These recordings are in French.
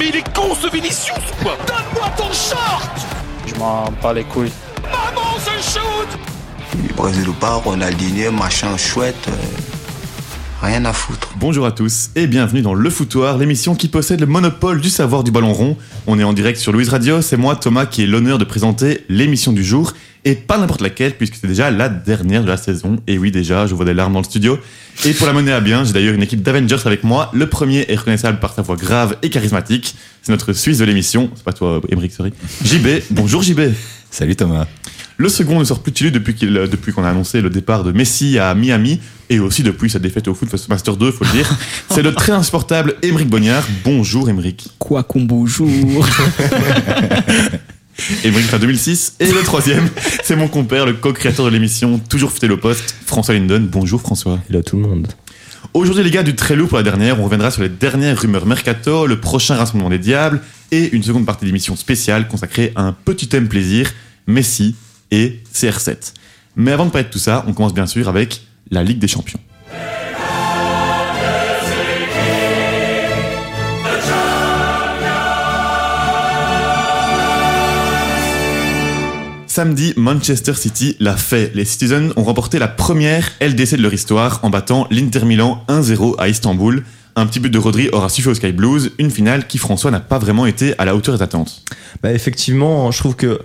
Mais il est con ce Vinicius ou quoi Donne-moi ton short Je m'en bats les couilles. Maman, c'est shoot Brésil ou pas, Ronaldinho, machin chouette. euh, rien à foutre. Bonjour à tous et bienvenue dans Le Foutoir, l'émission qui possède le monopole du savoir du ballon rond. On est en direct sur Louise Radio, c'est moi Thomas qui ai l'honneur de présenter l'émission du jour et pas n'importe laquelle puisque c'est déjà la dernière de la saison. Et oui déjà, je vois des larmes dans le studio. Et pour la mener à bien, j'ai d'ailleurs une équipe d'Avengers avec moi. Le premier est reconnaissable par sa voix grave et charismatique. C'est notre Suisse de l'émission. C'est pas toi, Émeric, sorry. JB, bonjour JB. Salut Thomas. Le second ne sort plus de chez lui depuis qu'on a annoncé le départ de Messi à Miami et aussi depuis sa défaite au foot Master 2, faut le dire. C'est le très insupportable Émeric Bognard. Bonjour Émeric. Quoi qu'on bonjour Émeric fin 2006. Et le troisième, c'est mon compère, le co-créateur de l'émission, toujours fêté au poste, François Linden. Bonjour François. Hello tout le monde. Aujourd'hui les gars, du très lourd pour la dernière, on reviendra sur les dernières rumeurs mercato, le prochain rassemblement des diables et une seconde partie d'émission spéciale consacrée à un petit thème plaisir, Messi et CR7. Mais avant de parler de tout ça, on commence bien sûr avec la Ligue des Champions. Samedi, Manchester City l'a fait. Les Citizens ont remporté la première LDC de leur histoire en battant l'Inter Milan 1-0 à Istanbul. Un petit but de Rodri aura suffi aux Sky Blues, une finale qui, François, n'a pas vraiment été à la hauteur des attentes. Bah effectivement, je trouve que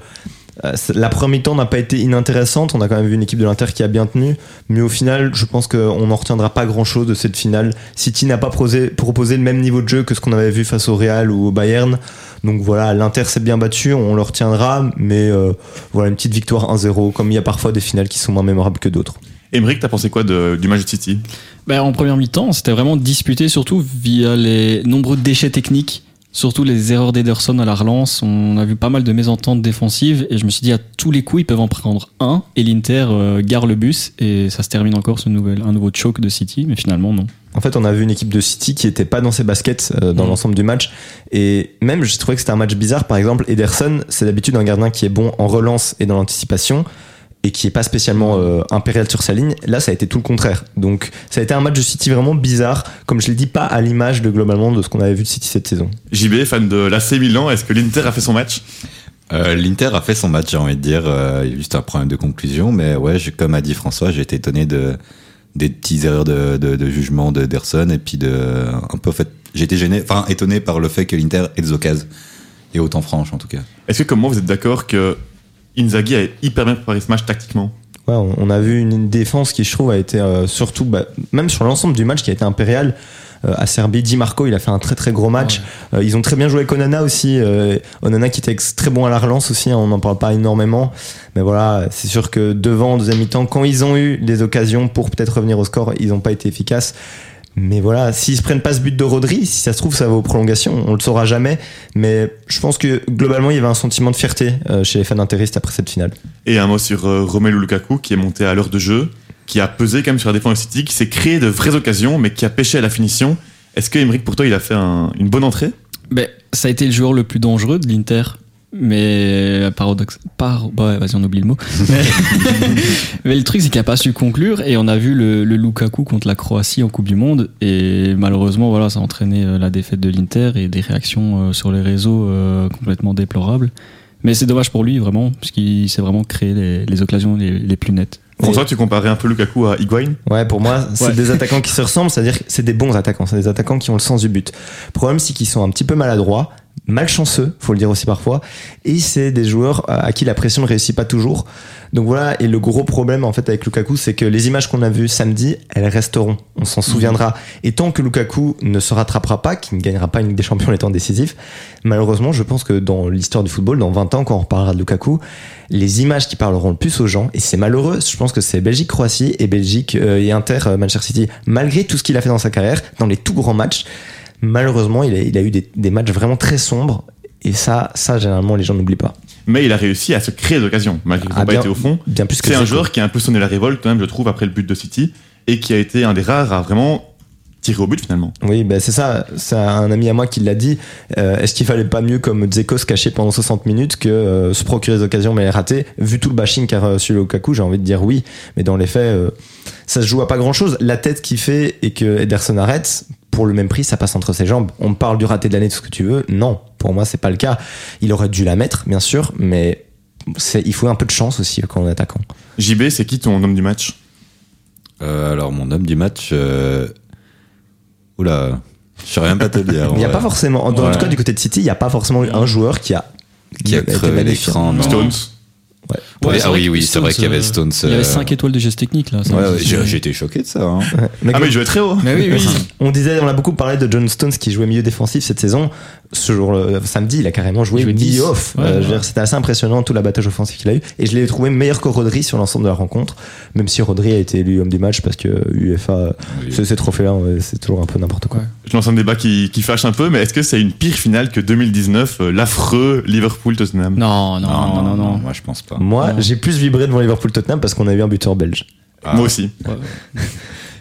la première mi-temps n'a pas été inintéressante. On a quand même vu une équipe de l'Inter qui a bien tenu. Mais au final, je pense qu'on n'en retiendra pas grand-chose de cette finale. City n'a pas prosé- proposé le même niveau de jeu que ce qu'on avait vu face au Real ou au Bayern. Donc voilà, l'Inter s'est bien battu, on le retiendra. Mais euh, voilà, une petite victoire 1-0, comme il y a parfois des finales qui sont moins mémorables que d'autres. Émeric, t'as pensé quoi de- du match de City? Ben, En première mi-temps, c'était vraiment disputé, surtout via les nombreux déchets techniques, surtout les erreurs d'Ederson à la relance. On a vu pas mal de mésententes défensives et je me suis dit à tous les coups, ils peuvent en prendre un et l'Inter euh, gare le bus et ça se termine encore ce nouvel, un nouveau choke de City, mais finalement non. En fait, on a vu une équipe de City qui était pas dans ses baskets euh, dans Mhm. l'ensemble du match. Et même, j'ai trouvé que c'était un match bizarre. Par exemple, Ederson, c'est d'habitude un gardien qui est bon en relance et dans l'anticipation et qui est pas spécialement euh, impérial sur sa ligne. Là, ça a été tout le contraire. Donc, ça a été un match de City vraiment bizarre. Comme je l'ai dit, pas à l'image de globalement de ce qu'on avait vu de City cette saison. JB, fan de l'AC Milan, est-ce que l'Inter a fait son match? Euh, L'Inter a fait son match, j'ai envie de dire. Euh, il y a juste un problème de conclusion, mais ouais, comme a dit François, j'ai été étonné de des petites erreurs de, de, de jugement de Derson et puis de un peu en fait, j'ai été gêné, enfin étonné par le fait que l'Inter ait des occasions et autant franche en tout cas. Est-ce que, comme moi, vous êtes d'accord que Inzaghi a hyper bien préparé ce match tactiquement Ouais, on a vu une, défense qui, je trouve, a été euh, surtout, bah, même sur l'ensemble du match, qui a été impérial. Euh, à Serbie, Di Marco, il a fait un très très gros match. Euh, ils ont très bien joué avec Onana aussi. Euh, Onana qui était très bon à la relance aussi, hein, on n'en parle pas énormément. Mais voilà, c'est sûr que devant, en deuxième mi-temps, quand ils ont eu des occasions pour peut-être revenir au score, ils n'ont pas été efficaces. Mais voilà, s'ils se prennent pas ce but de Rodri, si ça se trouve, ça va aux prolongations. On le saura jamais. Mais je pense que globalement, il y avait un sentiment de fierté euh, chez les fans interistes après cette finale. Et un mot sur euh, Romelu Lukaku qui est monté à l'heure de jeu, qui a pesé quand même sur la défense de City, qui s'est créé de vraies occasions, mais qui a pêché à la finition. Est-ce que Emeric, pour toi, il a fait un- une bonne entrée? Ben, ça a été le joueur le plus dangereux de l'Inter. Mais paradoxe, par, bah ouais, vas-y on oublie le mot. Mais, mais le truc c'est qu'il a pas su conclure et on a vu le, le Lukaku contre la Croatie en Coupe du Monde et malheureusement voilà ça a entraîné euh, la défaite de l'Inter et des réactions euh, sur les réseaux euh, complètement déplorables. Mais c'est dommage pour lui vraiment puisqu'il s'est vraiment créé les, les occasions les, les plus nettes. François, tu comparais un peu Lukaku à Higuain? Ouais, pour moi, c'est Ouais. des attaquants qui se ressemblent, c'est-à-dire que c'est des bons attaquants, c'est des attaquants qui ont le sens du but. Le problème, c'est qu'ils sont un petit peu maladroits, malchanceux, faut le dire aussi parfois, et c'est des joueurs à qui la pression ne réussit pas toujours. Donc voilà, et le gros problème en fait avec Lukaku, c'est que les images qu'on a vues samedi, elles resteront, on s'en souviendra. Et tant que Lukaku ne se rattrapera pas, qu'il ne gagnera pas une Ligue des Champions en étant décisif, malheureusement, je pense que dans l'histoire du football, dans 20 ans, quand on reparlera de Lukaku, les images qui parleront le plus aux gens, et c'est malheureux, je pense que c'est Belgique-Croatie et Belgique euh, et Inter euh, Manchester City, malgré tout ce qu'il a fait dans sa carrière, dans les tout grands matchs, malheureusement, il a, il a eu des, des matchs vraiment très sombres, et ça, ça généralement, les gens n'oublient pas. Mais il a réussi à se créer des occasions, malgré qu'il n'a Ah, pas bien- été au fond. Bien plus que C'est un joueur qui a un peu sonné la révolte, quand même, je trouve, après le but de City, et qui a été un des rares à vraiment tirer au but, finalement. Oui, ben c'est ça. C'est un ami à moi qui l'a dit. Euh, Est-ce qu'il fallait pas mieux comme Dzeko se cacher pendant 60 minutes que euh, se procurer des occasions mais les rater? Vu tout le bashing qu'a reçu Lukaku, j'ai envie de dire oui. Mais dans les faits, euh, ça se joue à pas grand chose. La tête qu'il fait et que Ederson arrête, pour le même prix, ça passe entre ses jambes. On me parle du raté de l'année, tout ce que tu veux. Non, pour moi, c'est pas le cas. Il aurait dû la mettre, bien sûr, mais c'est- il faut un peu de chance aussi quand on est attaquant. JB, c'est qui ton homme du match? Euh, alors, mon homme du match. Euh, Oula, je sais rien pas te dire. Il n'y a ouais. pas forcément, en Ouais. tout cas du côté de City, il n'y a pas forcément eu un joueur qui a Qui a été crevé l'écran. Stones Ouais, ah oui, oui, c'est vrai qu'il y avait euh, Stones. Il y avait euh, 5 étoiles de geste technique là. Ouais, j'ai j'ai été choqué de ça. hein. Mais Ah, mais il jouait très haut. Mais oui, oui. On disait, on a beaucoup parlé de John Stones qui jouait milieu défensif cette saison. Ce jour, samedi, il a carrément joué, Il jouait milieu 10. off. Ouais, Euh, ouais. C'était assez impressionnant tout l'abattage offensif qu'il a eu. Et je l'ai trouvé meilleur que Rodri sur l'ensemble de la rencontre. Même si Rodri a été élu homme du match parce que UEFA, Oui. ce- ces trophées-là, ouais, c'est toujours un peu n'importe quoi. Ouais. Je lance un débat qui, qui fâche un peu, mais est-ce que c'est une pire finale que 2019, euh, l'affreux Liverpool-Tottenham? Non, non, non, non, non. moi je pense pas. Moi, j'ai plus vibré devant Liverpool-Tottenham parce qu'on a eu un buteur belge. Ah. Moi aussi.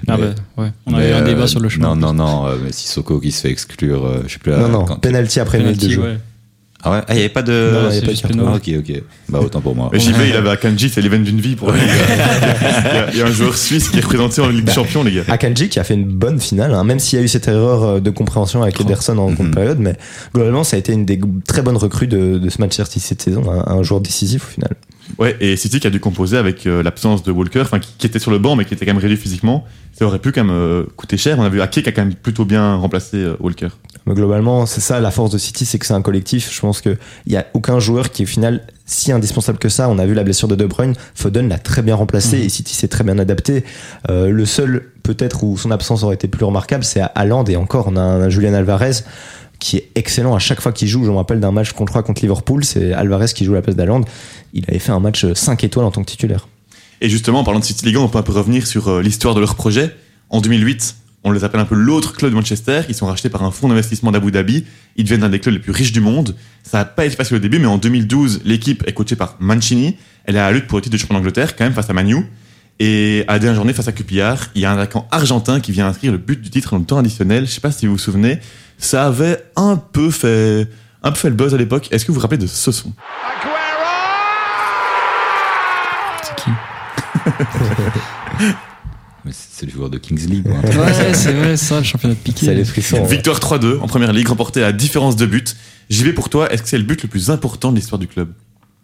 Ah Mais- bah, ouais. On a Mais, eu un euh, débat sur le chemin. Non, non, non, euh, mais Sissoko qui se fait exclure, euh, je sais plus. non, euh, non, quand- penalty après une minute de Penalty, jeu. ouais. Ah ouais, ah, il y avait pas de. Non, il y avait pas de carton. Ah, ok, ok. Bah autant pour moi. Mais JB, il avait Akanji, c'est l'événement d'une vie pour lui. Il y, a, il y a un joueur suisse qui est représenté en Ligue des Champions, les gars. Akanji qui a fait une bonne finale, hein, même s'il y a eu cette erreur euh, de compréhension avec Ederson en Mhm. période, mais globalement ça a été une des très bonnes recrues de, de ce Manchester City cette saison, un, un joueur décisif au final. Ouais, et City qui a dû composer avec euh, l'absence de Walker, enfin qui, qui était sur le banc mais qui était quand même réduit physiquement. Ça aurait pu quand même euh, coûter cher. On a vu Ake qui a quand même plutôt bien remplacé euh, Walker. Mais globalement, c'est ça la force de City, c'est que c'est un collectif. Je pense qu'il n'y a aucun joueur qui est au final si indispensable que ça. On a vu la blessure de De Bruyne, Foden l'a très bien remplacé et City s'est très bien adapté. Euh, le seul peut-être où son absence aurait été plus remarquable, c'est à Haaland et encore on a un Julian Alvarez qui est excellent à chaque fois qu'il joue. Je me rappelle d'un match contre contre Liverpool, c'est Alvarez qui joue à la place d'Haaland. Il avait fait un match 5 étoiles en tant que titulaire. Et justement, en parlant de City Ligue 1, on peut un peu revenir sur euh, l'histoire de leur projet. En 2008, on les appelle un peu l'autre club de Manchester. Ils sont rachetés par un fonds d'investissement d'Abu Dhabi. Ils deviennent l'un des clubs les plus riches du monde. Ça n'a pas été facile au début, mais en 2012, l'équipe est coachée par Mancini. Elle est à la lutte pour le titre de champion d'Angleterre, quand même face à Manu. Et à la dernière journée, face à Cupillard, il y a un attaquant argentin qui vient inscrire le but du titre dans le temps additionnel. Je sais pas si vous vous souvenez. Ça avait un peu fait, un peu fait le buzz à l'époque. Est-ce que vous vous rappelez de ce son? C'est qui? Mais c'est le joueur de Kings League. Ouais, c'est vrai, ça, le championnat de piqué. C'est les frissons. ouais. Victoire 3-2 en première ligue, remportée à différence de buts. J'y vais pour toi, est-ce que c'est le but le plus important de l'histoire du club?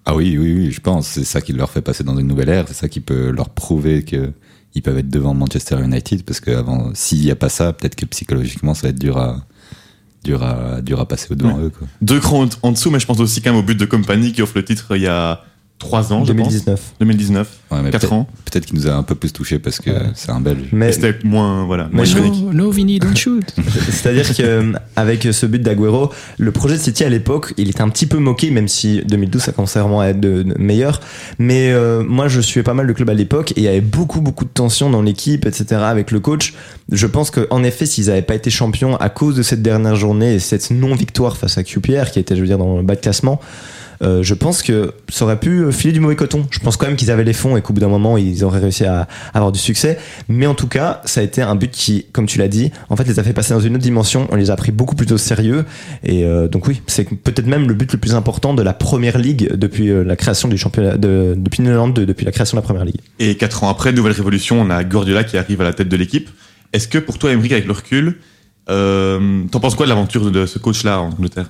Ah oui, oui, oui, je pense. C'est ça qui leur fait passer dans une nouvelle ère. C'est ça qui peut leur prouver que ils peuvent être devant Manchester United. Parce que avant, s'il n'y a pas ça, peut-être que psychologiquement, ça va être dur à, dur à, dur à passer au devant Ouais. eux. Quoi. Deux crans en- en dessous, mais je pense aussi quand même au but de Company qui offre le titre il y a 3 ans, je pense. 2019. 2019. Ouais, mais 4 peut-être- ans. Peut-être qu'il nous a un peu plus touché parce que Ouais. c'est un Belge. Mais c'était moins, voilà, Mais moins. No, no, Vinny, don't shoot. C'est-à-dire que euh, avec ce but d'Aguero, le projet de City à l'époque, il était un petit peu moqué, même si 2012 ça commençait vraiment à être de, de meilleur. Mais euh, moi, je suivais pas mal le club à l'époque et il y avait beaucoup beaucoup de tension dans l'équipe, etc. Avec le coach. Je pense qu'en effet, s'ils n'avaient pas été champions à cause de cette dernière journée et cette non-victoire face à QPR, qui était, je veux dire, dans le bas de classement. Euh, je pense que ça aurait pu filer du mauvais coton. Je pense quand même qu'ils avaient les fonds et qu'au bout d'un moment, ils auraient réussi à avoir du succès. Mais en tout cas, ça a été un but qui, comme tu l'as dit, en fait, les a fait passer dans une autre dimension. On les a pris beaucoup plus au sérieux. Et euh, donc oui, c'est peut-être même le but le plus important de la première ligue depuis euh, la création du championnat, de, depuis 1992, depuis la création de la première ligue. Et 4 ans après, nouvelle révolution, on a Guardiola qui arrive à la tête de l'équipe. Est-ce que pour toi, Emery, avec le recul, euh, t'en penses quoi de l'aventure de ce coach-là en Angleterre?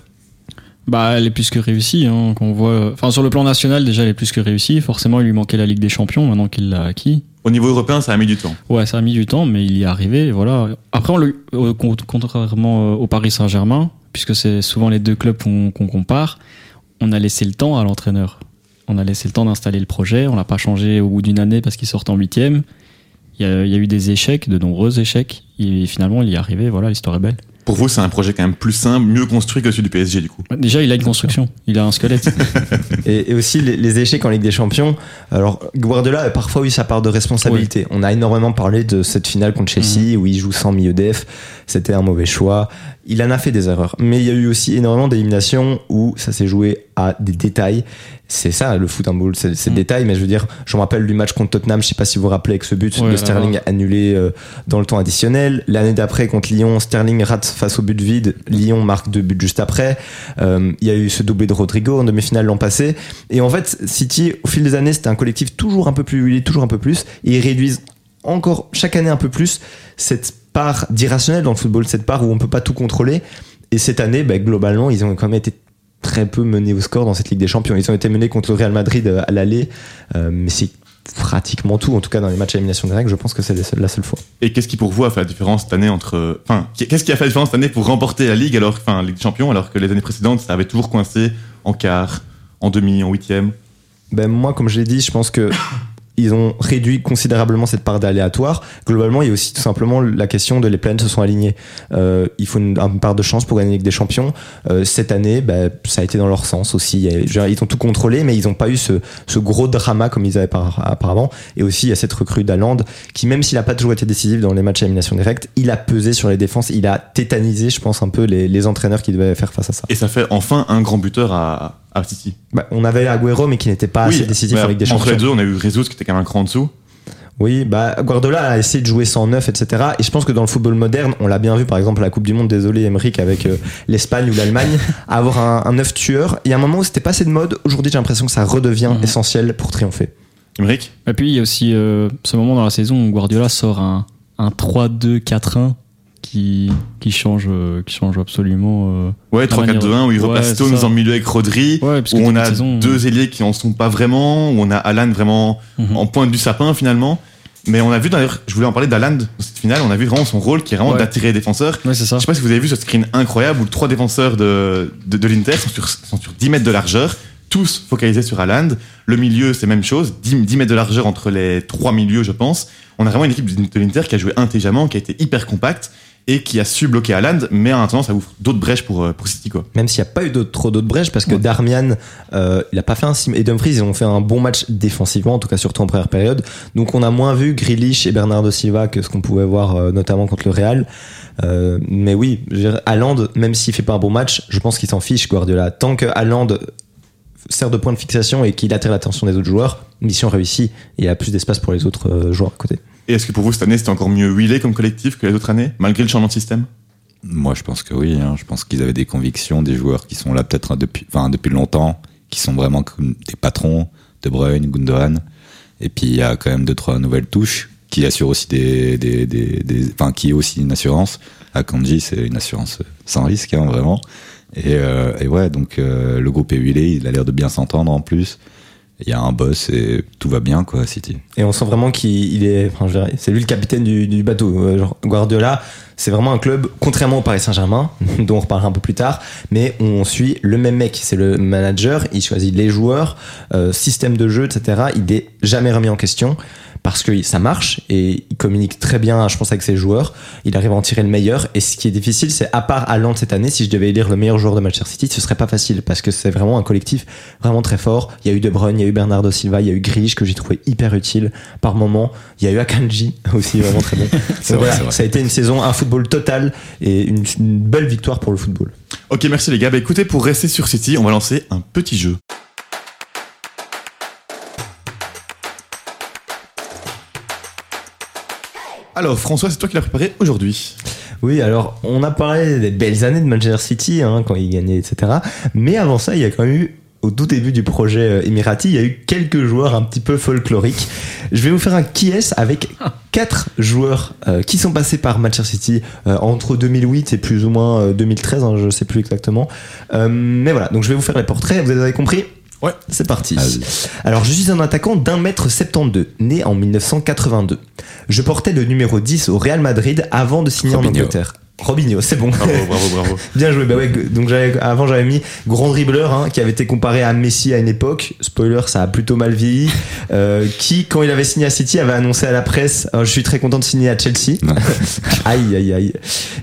Bah, elle est plus que réussie. Hein, qu'on voit. Enfin, sur le plan national, déjà, elle est plus que réussie. Forcément, il lui manquait la Ligue des Champions maintenant qu'il l'a acquis. Au niveau européen, ça a mis du temps. Ouais, ça a mis du temps, mais il y est arrivé. Voilà. Après, on le- euh, con- contrairement euh, au Paris Saint-Germain, puisque c'est souvent les deux clubs qu'on qu'on compare, on a laissé le temps à l'entraîneur. On a laissé le temps d'installer le projet. On l'a pas changé au bout d'une année parce qu'il sort en huitième. Il y, a, il y a eu des échecs, de nombreux échecs. Et finalement, il y est arrivé. Voilà, l'histoire est belle. Pour vous, c'est un projet quand même plus simple, mieux construit que celui du PSG, du coup. Déjà, il a une construction. Il a un squelette. Et, et aussi les, les échecs en Ligue des Champions. Alors Guardiola a parfois eu sa part de responsabilité. On a énormément parlé de cette finale contre Chelsea où il joue sans milieu def. C'était un mauvais choix. Il en a fait des erreurs. Mais il y a eu aussi énormément d'éliminations où ça s'est joué à des détails. C'est ça le foot un boule, c'est Mm. des détails. Mais je veux dire, je me rappelle du match contre Tottenham. Je sais pas si vous vous rappelez avec ce but Ouais, de Sterling là. annulé euh, dans le temps additionnel. L'année d'après contre Lyon, Sterling rate face au but vide. Lyon marque deux buts juste après. Euh, il y a eu ce doublé de Rodrigo en demi-finale l'an passé. Et en fait, City, au fil des années, c'était un collectif toujours un peu plus huilé, toujours un peu plus. Et ils réduisent encore chaque année un peu plus cette part d'irrationnel dans le football, cette part où on peut pas tout contrôler. Et cette année, bah, globalement, ils ont quand même été très peu menés au score dans cette Ligue des Champions. Ils ont été menés contre le Real Madrid euh, à l'aller, euh, mais c'est pratiquement tout, en tout cas dans les matchs à élimination directe, je pense que c'est la seule fois. Et qu'est-ce qui pour vous a fait la différence cette année entre. Enfin, qu'est-ce qui a fait la différence cette année pour remporter la Ligue, alors, enfin, Ligue des Champions, alors que les années précédentes, ça avait toujours coincé en quart, en demi, en huitième? Ben moi, comme je l'ai dit, je pense que ils ont réduit considérablement cette part d'aléatoire. Globalement, il y a aussi tout simplement la question de les planètes se sont alignées. Euh, il faut une, part de chance pour gagner avec des champions. Euh, cette année, ben, ça a été dans leur sens aussi. Ils ont tout contrôlé, mais ils n'ont pas eu ce, gros drama comme ils avaient par, auparavant. Et aussi, il y a cette recrue d'Aland qui, même s'il n'a pas toujours été décisif dans les matchs à élimination directe, il a pesé sur les défenses. Il a tétanisé, je pense, un peu les entraîneurs qui devaient faire face à ça. Et ça fait enfin un grand buteur à, à City. Bah, on avait Agüero, mais qui n'était pas assez décisif Ligue des entre Champions. les deux, on a eu Jesus qui était quand même un cran en dessous. Oui, bah Guardiola a essayé de jouer sans neuf, etc. Et je pense que dans le football moderne, on l'a bien vu par exemple à la Coupe du Monde, désolé Emeric, avec euh, l'Espagne ou l'Allemagne, avoir un, un neuf tueur. Il y a un moment où c'était pas assez de mode. Aujourd'hui, j'ai l'impression que ça redevient Mhm. essentiel pour triompher. Emmerich Et puis il y a aussi euh, ce moment dans la saison où Guardiola sort un, un 3-2-4-1 qui, qui, change, euh, qui change absolument. euh, Ouais, La manière- 3-4-2-1, où il Ouais, repasse Stones en milieu avec Rodri, Ouais, où on a saison, deux ailiers qui en sont pas vraiment, où on a Alan vraiment Mhm. en pointe du sapin finalement. Mais on a vu d'ailleurs, je voulais en parler d'Alan dans cette finale, on a vu vraiment son rôle qui est vraiment Ouais. d'attirer les défenseurs. Ouais, c'est ça. Je sais pas si vous avez vu ce screen incroyable où trois défenseurs de, de, de l'Inter sont sur, sont sur 10 mètres de largeur, tous focalisés sur Haaland. Le milieu, c'est même chose, 10, 10 mètres de largeur entre les trois milieux, je pense. On a vraiment une équipe de l'Inter qui a joué intelligemment, qui a été hyper compacte et qui a su bloquer Haaland, mais en attendant, ça ouvre d'autres brèches pour, euh, pour City, quoi. Même s'il n'y a pas eu trop d'autres brèches, parce que Darmian, euh, il a pas fait un sim- et Dumfries, ils ont fait un bon match défensivement, en tout cas surtout en première période. Donc on a moins vu Grealish et Bernardo Silva que ce qu'on pouvait voir euh, notamment contre le Real. Euh, mais oui, Haaland, même s'il fait pas un bon match, je pense qu'il s'en fiche Guardiola. Tant que Haaland sert de point de fixation et qu'il attire l'attention des autres joueurs, mission réussie. Il y a plus d'espace pour les autres joueurs à côté. Est-ce que pour vous, cette année, c'était encore mieux huilé comme collectif que les autres années, malgré le changement de système? Moi, je pense que oui. hein. Je pense qu'ils avaient des convictions, des joueurs qui sont là peut-être depuis, enfin, depuis longtemps, qui sont vraiment comme des patrons, De Bruyne, Gundogan. Et puis il y a quand même deux trois nouvelles touches qui assurent aussi des, des, des, enfin, qui est aussi une assurance. Akanji, c'est une assurance sans risque, hein, vraiment. Et, euh, et ouais, donc euh, le groupe est huilé, il a l'air de bien s'entendre en plus. Il y a un boss et tout va bien, quoi, à City. Et on sent vraiment qu'il il est, enfin, c'est lui le capitaine du, du bateau. Euh, genre, Guardiola, c'est vraiment un club, contrairement au Paris Saint-Germain, dont on reparlera un peu plus tard, mais on suit le même mec. C'est le manager, il choisit les joueurs, euh, système de jeu, etc. Il est jamais remis en question parce que ça marche et il communique très bien, je pense, avec ses joueurs. Il arrive à en tirer le meilleur. Et ce qui est difficile, c'est à part Haaland cette année, si je devais élire le meilleur joueur de Manchester City, ce serait pas facile parce que c'est vraiment un collectif vraiment très fort. Il y a eu De Bruyne, il y a eu Bernardo Silva, il y a eu Grealish que j'ai trouvé hyper utile par moment. Il y a eu Akanji aussi vraiment très bon. Voilà, vrai. ça a été une saison, un football total et une, une belle victoire pour le football. Ok, merci les gars. Bah écoutez, pour rester sur City, on va lancer un petit jeu. Alors, François, c'est toi qui l'as préparé aujourd'hui. Oui, alors on a parlé des belles années de Manchester City hein, quand il gagnait, etc. Mais avant ça, il y a quand même eu au tout début du projet euh, Emirati, il y a eu quelques joueurs un petit peu folkloriques. Je vais vous faire un qui est avec quatre joueurs euh, qui sont passés par Manchester City euh, entre 2008 et plus ou moins euh, 2013, hein, je sais plus exactement. Euh, mais voilà, donc je vais vous faire les portraits. Vous avez compris Ouais. C'est parti. Alors, je suis un attaquant d'un mètre 72, né en 1982. Je portais le numéro 10 au Real Madrid avant de signer en Robinho. Angleterre. Robinho, c'est bon. Bravo, bravo, bravo. Bien joué. Bah ouais, donc avant j'avais mis grand dribbleur hein, qui avait été comparé à Messi à une époque. Spoiler, ça a plutôt mal vieilli. Euh, qui, quand il avait signé à City, avait annoncé à la presse euh, Je suis très content de signer à Chelsea. Aïe, aïe, aïe.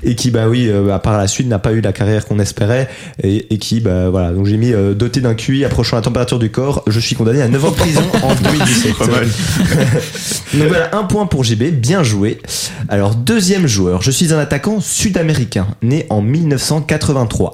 Et qui, bah oui, euh, à part la suite, n'a pas eu la carrière qu'on espérait. Et, et qui, bah voilà. Donc j'ai mis euh, doté d'un QI approchant la température du corps. Je suis condamné à 9 ans de prison en 2017. Pas mal. Donc voilà, un point pour JB, bien joué. Alors, deuxième joueur, je suis un attaquant sud-américain, né en 1983.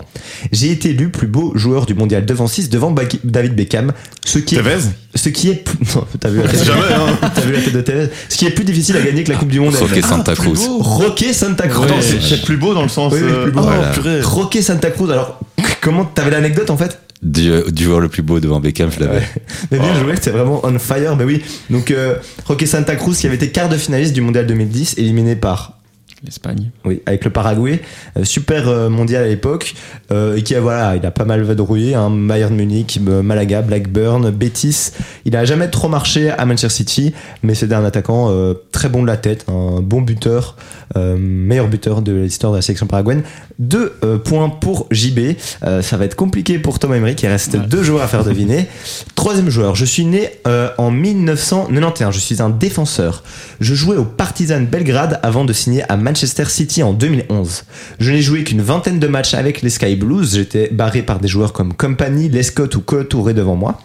J'ai été élu plus beau joueur du mondial devant 6 devant David Beckham, ce qui est, Tevez? ce qui est, non, t'as vu la tête, Jamais, hein. vu la tête de Tevez, ce qui est plus difficile à gagner que la Coupe du Monde. Roque elle. Santa Cruz. Roque Santa Cruz. Ouais. c'est plus beau dans le sens. Oui, oui, euh, plus beau. oh, Voilà. purée. Roque Santa Cruz. Alors, comment t'avais l'anecdote en fait? Du, du joueur le plus beau devant Beckham, je l'avais. Ouais. Mais bien joué, c'était vraiment on fire. Mais oui, donc euh, Roque Santa Cruz qui avait été quart de finaliste du mondial 2010, éliminé par l'Espagne. Oui, avec le Paraguay, euh, super euh, mondial à l'époque, euh, et qui a voilà, il a pas mal vadrouillé, hein, Bayern Munich, Malaga, Blackburn, Betis. Il a jamais trop marché à Manchester City, mais c'était un attaquant euh, très bon de la tête, un bon buteur, euh, meilleur buteur de l'histoire de la sélection paraguayenne. Deux points pour JB. Ça va être compliqué pour Thomas Emery, qui reste Ouais. deux joueurs à faire deviner. Troisième joueur, je suis né en 1991, je suis un défenseur. Je jouais au Partizan Belgrade avant de signer à Manchester City en 2011. Je n'ai joué qu'une vingtaine de matchs avec les Sky Blues, j'étais barré par des joueurs comme Company, Lescott ou Cole Touré devant moi.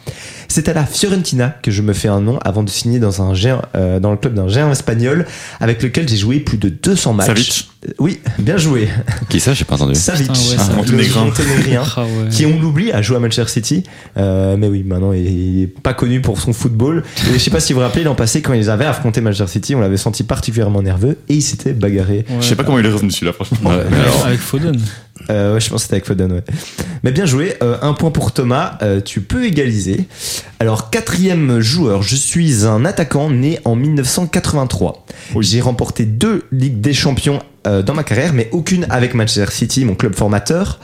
C'est à la Fiorentina que je me fais un nom avant de signer dans, un géant, euh, dans le club d'un géant espagnol avec lequel j'ai joué plus de 200 matchs. Savic. Euh, Oui, bien joué. Qui ça, j'ai pas entendu. Savic, Putain, ouais, Ah. Monténégrien Ah ouais. qui on l'oublie a joué à Manchester City euh, mais oui maintenant il est pas connu pour son football et je sais pas si vous vous rappelez l'an passé quand ils avaient affronté Manchester City on l'avait senti particulièrement nerveux et il s'était bagarré Ouais. Je sais pas comment il est revenu celui-là, franchement. Ouais, mais Avec- alors, avec Foden. Euh, ouais, je pense que c'était avec Foden ouais. mais bien joué Euh, un point pour Thomas Euh, tu peux égaliser. Alors quatrième joueur je suis un attaquant né en 1983 j'ai remporté deux Ligues des Champions dans ma carrière mais aucune avec Manchester City mon club formateur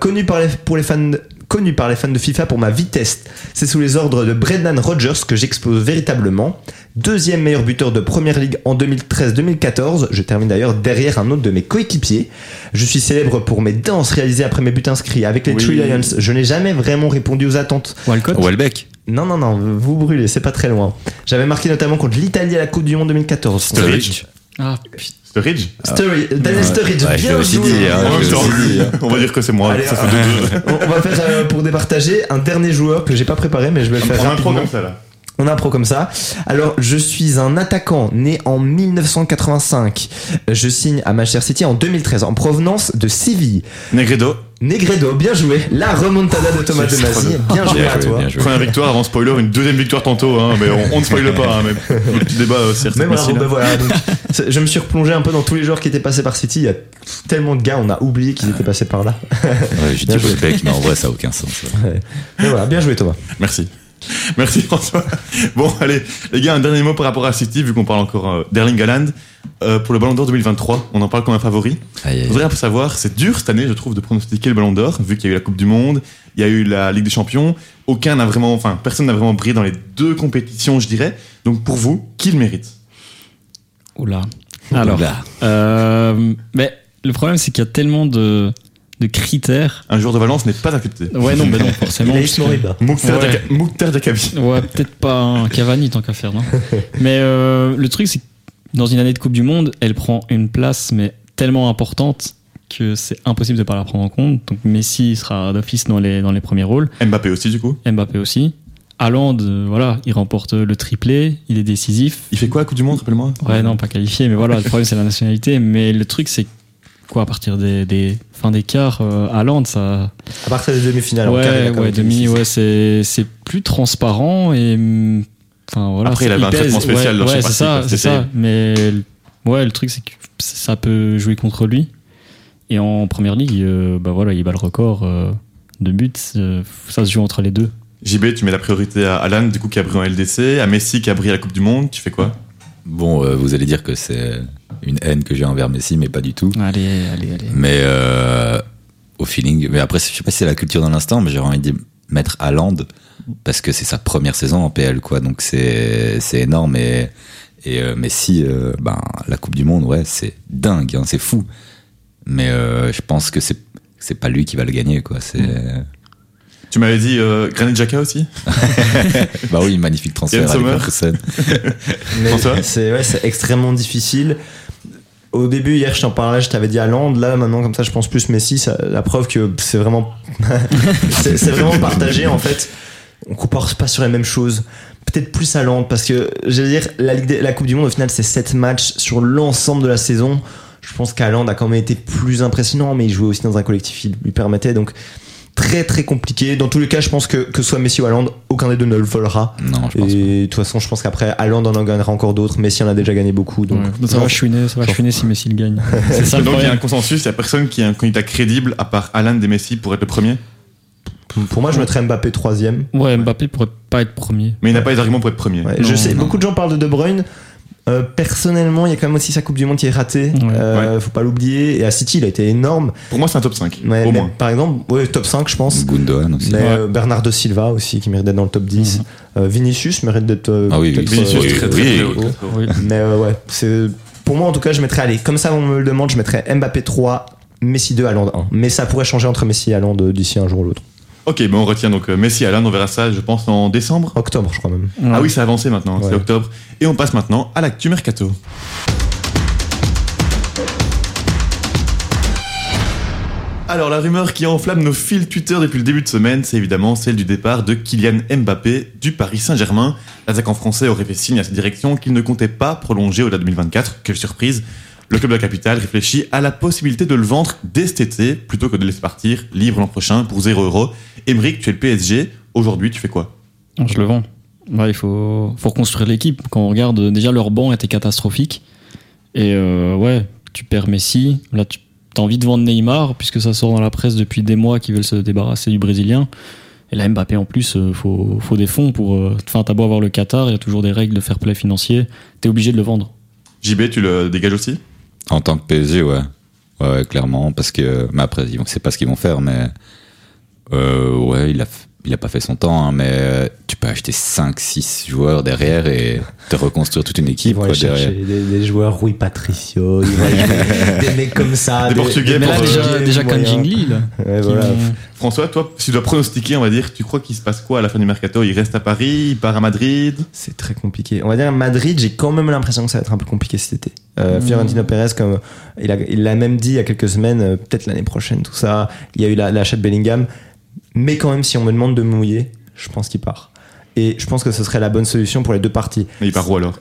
connu par les, pour les fans connu par les fans de FIFA pour ma vitesse. C'est sous les ordres de Brendan Rodgers que j'explose véritablement. Deuxième meilleur buteur de Première Ligue en 2013-2014. Je termine d'ailleurs derrière un autre de mes coéquipiers. Je suis célèbre pour mes danses réalisées après mes buts inscrits avec les Oui. Three Lions. Je n'ai jamais vraiment répondu aux attentes. Walcott. Welbeck. Non, non, non, vous brûlez, c'est pas très loin. J'avais marqué notamment contre l'Italie à la Coupe du Monde 2014. Sturridge. Ah, putain. Sturridge Sturridge, Daniel. Sturridge, Ouais, bien joué. dit, hein. En même je temps, me suis dit, hein. on va dire que c'est moi. Allez, ça fait euh, deux. On va faire euh, pour départager un dernier joueur que j'ai pas préparé, mais je vais le faire On a un pro comme ça là. On a un pro comme ça. Alors, je suis un attaquant né en 1985. Je signe à Manchester City en 2013 en provenance de Séville. Negredo, Negredo, bien joué. La remontada de Thomas de Mazy. Bien joué Bien à joué, toi. bien joué. première victoire avant spoiler, une deuxième victoire tantôt, hein, mais on, on ne spoile pas. Hein, même. Le petit débat, euh, c'est facile. ben voilà. donc, je me suis replongé un peu dans tous les joueurs qui étaient passés par City. Il y a tellement de gars, on a oublié qu'ils étaient passés par là. Ouais, dit joué. Welbeck, mais en vrai, ça a aucun sens. ouais. Mais voilà, bien joué Thomas. Merci. Merci François. Bon, allez, les gars, un dernier mot par rapport à City, vu qu'on parle encore euh, d'Erling Haaland. Euh, pour le Ballon d'Or 2023, on en parle comme un favori. Aïe, Je aïe. voudrais un peu savoir, c'est dur cette année, je trouve, de pronostiquer le Ballon d'Or, vu qu'il y a eu la Coupe du Monde, il y a eu la Ligue des Champions. Aucun n'a vraiment, enfin, personne n'a vraiment brillé dans les deux compétitions, je dirais. Donc pour vous, qui le mérite? Oula. Alors, Oula. euh, mais le problème, c'est qu'il y a tellement de, de critères. Un joueur de Valence n'est pas accepté. Ouais, non, mais non, forcément. Que-. Mouktar Ouais. Diakabi. Ouais, peut-être pas un Cavani tant qu'à faire, non Mais euh, le truc, c'est que dans une année de Coupe du Monde, elle prend une place, mais tellement importante que c'est impossible de pas la prendre en compte. Donc Messi sera d'office dans les, dans les premiers rôles, Mbappé aussi, du coup. Mbappé aussi. Haaland, euh, voilà, il remporte le triplé, il est décisif. Il fait quoi à Coupe du Monde, rappelle-moi? Ouais, non, pas qualifié, mais voilà, le problème c'est la nationalité. Mais le truc, c'est quoi, à partir des, des fins d'écart, euh, Haaland, ça. À partir des demi-finales. en Ouais, même ouais, demi, ouais, c'est, c'est plus transparent et. hum, Enfin, voilà. Après, il avait un pèse, traitement spécial Ouais, dans ouais, c'est ça, c'est ça. Mais ouais, le truc, c'est que ça peut jouer contre lui. Et en première ligue, euh, bah voilà, il bat le record euh, de buts. euh, ça se joue entre les deux. JB, tu mets la priorité à Alan, du coup, qui a brillé en LDC, à Messi, qui a brillé à la Coupe du Monde. Tu fais quoi? Bon, euh, vous allez dire que c'est une haine que j'ai envers Messi, mais pas du tout. Allez, allez, allez. Mais euh, au feeling. Mais après, je sais pas si c'est la culture dans l'instant, mais j'aurais envie de mettre Haaland parce que c'est sa première saison en PL, quoi. Donc c'est énorme. Et, et euh, Messi, ben, la Coupe du Monde, ouais, c'est dingue, hein, c'est fou. Mais je pense que c'est c'est pas lui qui va le gagner, quoi. C'est Tu m'avais dit euh, Granit Xhaka aussi bah oui, magnifique transfert à François c'est ouais, extrêmement difficile. Au début, hier, je t'en parlais, je t'avais dit Haaland. Là, maintenant, comme ça, je pense plus Messi. Ça, la preuve que c'est vraiment, c'est vraiment partagé en fait. On compare pas sur les mêmes choses. Peut-être plus Haaland parce que, j'allais dire, la, Ligue des- la Coupe du Monde, au final, c'est 7 matchs sur l'ensemble de la saison. Je pense qu'Haaland a quand même été plus impressionnant, mais il jouait aussi dans un collectif qui lui permettait. Donc, très très compliqué. Dans tous les cas, je pense que que ce soit Messi ou Haaland, aucun des deux ne le volera. Non, je pense pas. Et de toute façon, je pense qu'après, Haaland en en gagnera encore d'autres. Messi en a déjà gagné beaucoup. Donc, Ouais. Donc ça va chouiner, ça va chouiner si Messi le gagne. C'est ça Donc il y a un consensus, il y a personne qui a un candidat crédible à part Alan et Messi pour être le premier. pour moi, je mettrais Mbappé troisième. Ouais, Mbappé pourrait pas être premier. Mais il n'a pas les arguments pour être premier. Ouais, Non, je sais, non. beaucoup de gens parlent de De Bruyne. Euh, personnellement, il y a quand même aussi sa Coupe du Monde qui est ratée. Ouais. Euh, Faut pas l'oublier. Et à City, il a été énorme. Pour moi, c'est un top 5. Ouais, au moins. Par exemple, ouais, top 5, je pense. Gundogan aussi. Mais Ouais. euh, Bernardo Silva aussi, qui mérite d'être dans le top 10. Euh, Vinicius mérite d'être. euh, Ah oui, Vinicius, euh, très, très, oui. très haut, haut. Oui. Mais euh, ouais, c'est. Pour moi, en tout cas, je mettrais. Allez, comme ça, on me le demande, je mettrais Mbappé 3, Messi 2, Haaland 1. Mais ça pourrait changer entre Messi et Haaland euh, d'ici un jour ou l'autre. Ok, ben on retient donc euh, Messi Alan, on verra ça, je pense, en décembre. Octobre, je crois même. Ah oui, c'est avancé maintenant, c'est Ouais. octobre. Et on passe maintenant à l'actu mercato. Alors la rumeur qui enflamme nos fils Twitter depuis le début de semaine, c'est évidemment celle du départ de Kylian Mbappé du Paris Saint-Germain. L'attaquant français aurait fait signe à cette direction qu'il ne comptait pas prolonger au-delà de 2024. Quelle surprise Le club de la capitale réfléchit à la possibilité de le vendre dès cet été plutôt que de le laisser partir libre l'an prochain pour 0 euros. Emeric, tu es le PSG. Aujourd'hui, tu fais quoi? Je le vends. Ouais, il faut, faut reconstruire l'équipe. Quand on regarde, euh, déjà leur banc était catastrophique. Et euh, ouais, tu perds Messi. Là, tu as envie de vendre Neymar, puisque ça sort dans la presse depuis des mois qu'ils veulent se débarrasser du Brésilien. Et là, Mbappé, en plus, euh, faut, faut des fonds pour. Enfin, t'as beau avoir le Qatar, il y a toujours des règles de fair play financier. T'es obligé de le vendre. JB, tu le dégages aussi? En tant que PSG, ouais. Ouais, clairement. Parce que, mais après, c'est pas ce qu'ils vont faire, mais, euh, ouais, il a, f- il a pas fait son temps, hein, mais euh, tu peux acheter 5, 6 joueurs derrière et te reconstruire toute une Ils équipe, vont quoi, aller chercher derrière. des, des joueurs, Rui Patricio, des mecs comme ça. Des Portugais Mais là, déjà, Portugais, déjà moyens. Kang Jingli, là. Ouais, qui voilà. vont- François, toi, si tu dois pronostiquer, on va dire, tu crois qu'il se passe quoi à la fin du mercato? Il reste à Paris, il part à Madrid? C'est très compliqué. On va dire Madrid, j'ai quand même l'impression que ça va être un peu compliqué cet été. Euh, Mmh. Fiorentino Pérez, comme il l'a même dit il y a quelques semaines, euh, peut-être l'année prochaine, tout ça. Il y a eu la- l'achat de Bellingham, mais quand même, si on me demande de mouiller, je pense qu'il part. Et je pense que ce serait la bonne solution pour les deux parties. Mais il part où alors?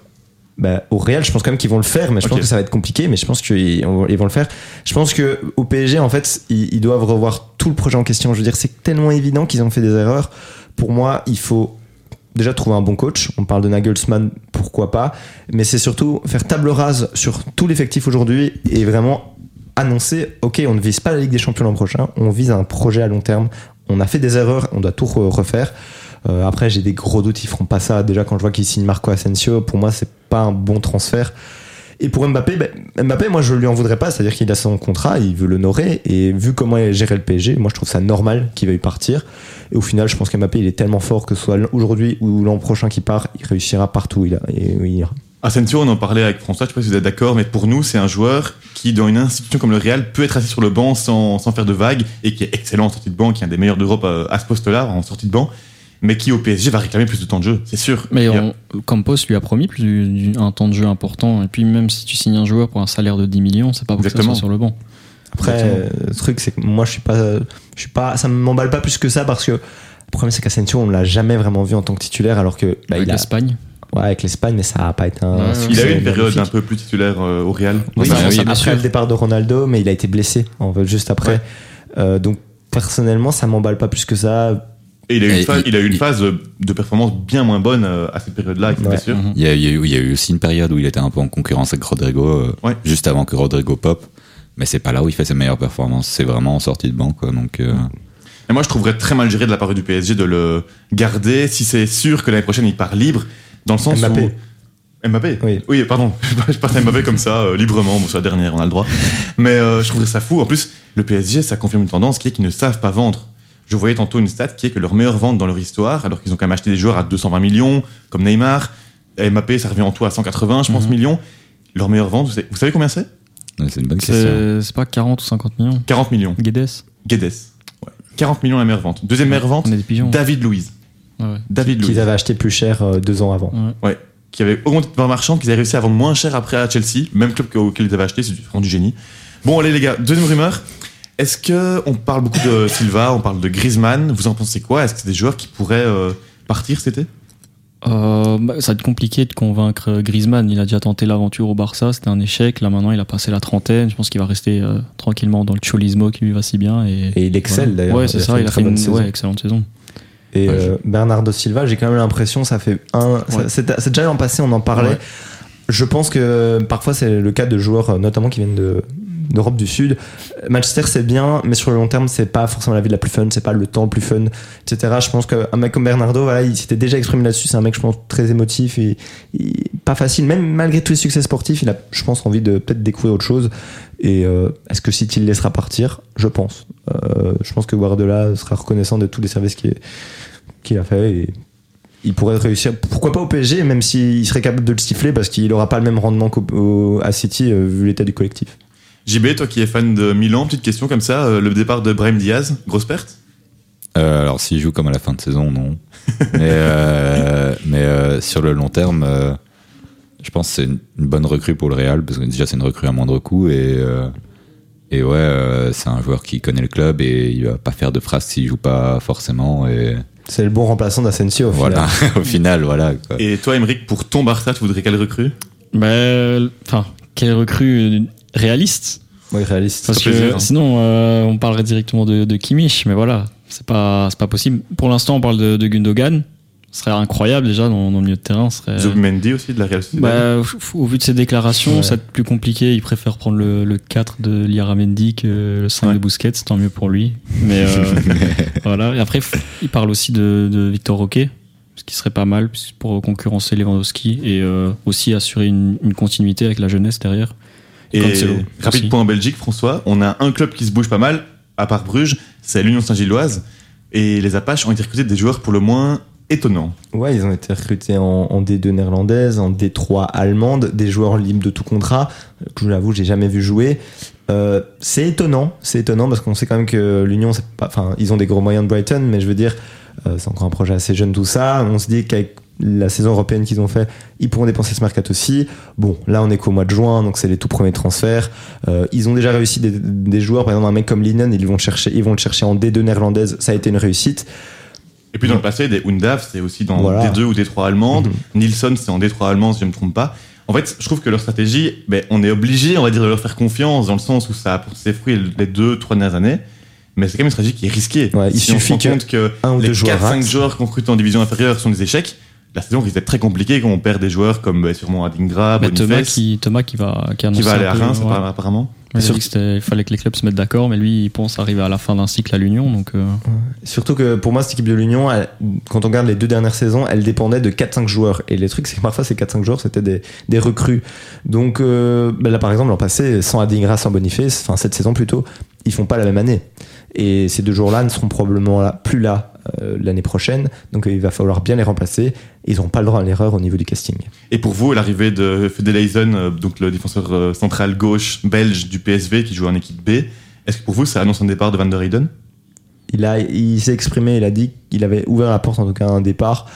Bah, au Real, je pense quand même qu'ils vont le faire, mais je pense que ça va être compliqué, mais je pense qu'ils on- ils vont le faire. Je pense que au PSG, en fait, ils, ils doivent revoir tout le projet en question. Je veux dire, c'est tellement évident qu'ils ont fait des erreurs. Pour moi, il faut déjà trouver un bon coach. On parle de Nagelsmann, pourquoi pas, mais c'est surtout faire table rase sur tout l'effectif aujourd'hui et vraiment annoncer, ok, on ne vise pas la Ligue des Champions l'an prochain, on vise un projet à long terme. On a fait des erreurs, on doit tout re- refaire. Euh, après, j'ai des gros doutes, ils feront pas ça. Déjà, quand je vois qu'ils signent Marco Asensio, pour moi, c'est pas un bon transfert. Et pour Mbappé, ben, Mbappé, moi, je lui en voudrais pas. C'est-à-dire qu'il a son contrat, il veut l'honorer. Et vu comment il géré le PSG, moi, je trouve ça normal qu'il veuille partir. Et au final, je pense qu'Mbappé, il est tellement fort que soit aujourd'hui ou l'an prochain qu'il part, il réussira partout il, a, et il ira. Asensio, on en parlait avec François, je sais pas si vous êtes d'accord, mais pour nous, c'est un joueur qui, dans une institution comme le Real, peut être assis sur le banc sans, sans faire de vagues et qui est excellent en sortie de banc, qui est un des meilleurs d'Europe euh, à ce poste-là, en sortie de banc, mais qui au PSG va réclamer plus de temps de jeu, c'est sûr. Mais on- Campos lui a promis plus du- du- un temps de jeu important. Et puis même si tu signes un joueur pour un salaire de 10 millions, c'est pas pour que ça soit sur le banc. Après, Exactement. euh, le truc, c'est que moi, je suis pas, je suis pas, ça m'emballe pas plus que ça parce que le problème, c'est qu'Asensio, on l'a jamais vraiment vu en tant que titulaire alors que, bah, Avec il a, l'Espagne. Ouais, avec l'Espagne, mais ça a pas été un. Ouais, succès il a eu une période magnifique. un peu plus titulaire euh, au Real. Oui, Enfin, oui, bien après sûr. le départ de Ronaldo, mais il a été blessé en fait, juste après. Euh, donc personnellement, ça m'emballe pas plus que ça. Et il a eu une, phase, il- il a eu une il- phase de, performance bien moins bonne euh, à cette période-là, avec Ouais. Mhm. Il y, a, il, y a eu, il y a eu aussi une période où il était un peu en concurrence avec Rodrigo, Ouais. juste avant que Rodrigo pop. Mais c'est pas là où il fait ses meilleures performances. C'est vraiment en sortie de banc, quoi. Donc, euh, Et moi, je trouverais très mal géré de la part du PSG de le garder si c'est sûr que l'année prochaine il part libre, dans le sens Mbappé. où. Mbappé? Oui. pardon. je à Mbappé comme ça, euh, librement. Bon, c'est la dernière, on a le droit. Mais euh, je trouverais ça fou. En plus, le PSG, ça confirme une tendance qui est qu'ils ne savent pas vendre. Je voyais tantôt une stat qui est que leur meilleure vente dans leur histoire, alors qu'ils ont quand même acheté des joueurs à 220 millions, comme Neymar, Mbappé, ça revient en tout à 180, je pense, Mhm. millions. Leur meilleure vente, vous savez, vous savez combien c'est? C'est une bonne question. C'est pas 40 ou 50 millions. 40 millions. Guedes Guedes. Ouais. 40 millions la meilleure vente. Deuxième meilleure vente, On est des pigeons. David Louise. David. Qu'ils avaient acheté plus cher euh, deux ans avant. Ouais. qui avait augmenté de part marchande, qu'ils avaient réussi à vendre moins cher après à Chelsea, même club que- auquel ils avaient acheté, c'est du- vraiment du génie. Bon, allez les gars, deuxième rumeur. Est-ce que on parle beaucoup de Silva, on parle de Griezmann, vous en pensez quoi? Est-ce que c'est des joueurs qui pourraient euh, partir cet été? Euh, bah, ça va être compliqué de convaincre Griezmann. Il a déjà tenté l'aventure au Barça, c'était un échec. Là maintenant, il a passé la trentaine. Je pense qu'il va rester euh, tranquillement dans le cholismo qui lui va si bien. Et, Et il excelle voilà. d'ailleurs. Ouais, c'est ça. Il a très fait une ouais, excellente saison. Et euh, Bernardo Silva, j'ai quand même l'impression, ça fait un. Ouais. C'est déjà l'an passé, on en parlait. Ouais. Je pense que parfois c'est le cas de joueurs, euh, notamment qui viennent de d'Europe du Sud. Manchester c'est bien, mais sur le long terme c'est pas forcément la vie la plus fun, c'est pas le temps le plus fun, etc. Je pense qu'un mec comme Bernardo, voilà, il s'était déjà exprimé là-dessus. C'est un mec, je pense, très émotif et, et pas facile. Même malgré tous les succès sportifs, il a, je pense, envie de peut-être découvrir autre chose. Et euh, est-ce que City le laissera partir? Je pense. Euh, je pense que Guardiola sera reconnaissant de tous les services qu'il qu'il a fait et il pourrait réussir. Pourquoi pas au PSG, même s'il serait capable de le siffler parce qu'il aura pas le même rendement qu'à City euh, vu l'état du collectif. JB, toi qui es fan de Milan, petite question comme ça, euh, le départ de Brahim Diaz, grosse perte? Euh, alors s'il joue comme à la fin de saison, non. mais euh, mais euh, sur le long terme, euh, je pense que c'est une, une bonne recrue pour le Real parce que déjà c'est une recrue à moindre coût et euh, et ouais, euh, c'est un joueur qui connaît le club et il va pas faire de phrases s'il joue pas forcément et C'est le bon remplaçant d'Asensio. au voilà final. au final voilà. Quoi. Et toi, Emeric, pour ton Barça, tu voudrais quelle recrue? Ben, enfin, quelle recrue réaliste? Oui, réaliste. Parce plaisir, que hein. sinon, euh, on parlerait directement de, de Kimmich, mais voilà, c'est pas, c'est pas possible. Pour l'instant, on parle de, de Gundogan. Ce serait incroyable déjà dans, dans le milieu de terrain. Serait... Zubimendi aussi de la Real Sociedad. Bah, au vu de ses déclarations, Ouais. ça va être plus compliqué. Il préfère prendre le, le 4 de Liaramendi que le 5 Ouais. de Busquets, tant mieux pour lui. Mais euh, voilà. Et après, il parle aussi de, de Victor Roquet, ce qui serait pas mal pour concurrencer Lewandowski et euh, aussi assurer une, une continuité avec la jeunesse derrière. Et Cancelo rapide aussi. point en Belgique, François, on a un club qui se bouge pas mal, à part Bruges, c'est l'Union Saint-Gilloise. Et les Apaches ont été recrutés des joueurs pour le moins étonnants. Ouais, ils ont été recrutés en, en D2 néerlandaise, en D3 allemande, des joueurs libres de tout contrat. Que Je l'avoue, j'ai jamais vu jouer. Euh, c'est étonnant, c'est étonnant parce qu'on sait quand même que l'Union, enfin, ils ont des gros moyens de Brighton, mais je veux dire, euh, c'est encore un projet assez jeune tout ça. On se dit qu'avec la saison européenne qu'ils ont fait, ils pourront dépenser ce mercato aussi. Bon, là on est qu'au mois de juin, donc c'est les tout premiers transferts. Euh, ils ont déjà réussi des, des joueurs, par exemple un mec comme Linen, ils vont chercher, ils vont le chercher en D2 néerlandaise, ça a été une réussite. Et puis dans le passé, des Undav, c'est aussi dans Voilà. D2 ou D3 allemande. Mhm. Nilsson, c'est en D3 allemand, si je ne me trompe pas. En fait, je trouve que leur stratégie, ben, on est obligé, on va dire, de leur faire confiance dans le sens où ça a porté ses fruits les deux, trois dernières années. Mais c'est quand même une stratégie qui est risquée. Ouais, il si on se suffit rend que compte que un ou les deux joueurs 4-5 ratent. joueurs qu'on recrute en division inférieure sont des échecs, la saison risque d'être très compliquée quand on perd des joueurs comme ben, sûrement Adingra, Bah, Thomas, Boniface, qui, Thomas qui va, qui, qui va aller à Reims ouais. apparemment. Il Sur- fallait que les clubs se mettent d'accord, mais lui, il pense arriver à la fin d'un cycle à l'Union. Donc, euh, Surtout que pour moi, cette équipe de l'Union, elle- quand on regarde les deux dernières saisons, elle dépendait de 4-5 joueurs. Et les trucs, c'est que parfois, ces 4-5 joueurs, c'était des, des recrues. Donc euh, ben là, par exemple, l'an passé, sans Adingra, sans Boniface, enfin cette saison plutôt, ils font pas la même année. Et ces deux joueurs-là ne seront probablement là, plus là euh, l'année prochaine. Donc euh, il va falloir bien les remplacer. Et ils n'ont pas le droit à l'erreur au niveau du casting. Et pour vous, l'arrivée de Fedeleisen, euh, donc le défenseur central gauche belge du PSV qui joue en équipe B, est-ce que pour vous, ça annonce un départ de Van der Heyden Il, a, il s'est exprimé, il a dit qu'il avait ouvert la porte en tout cas à un départ.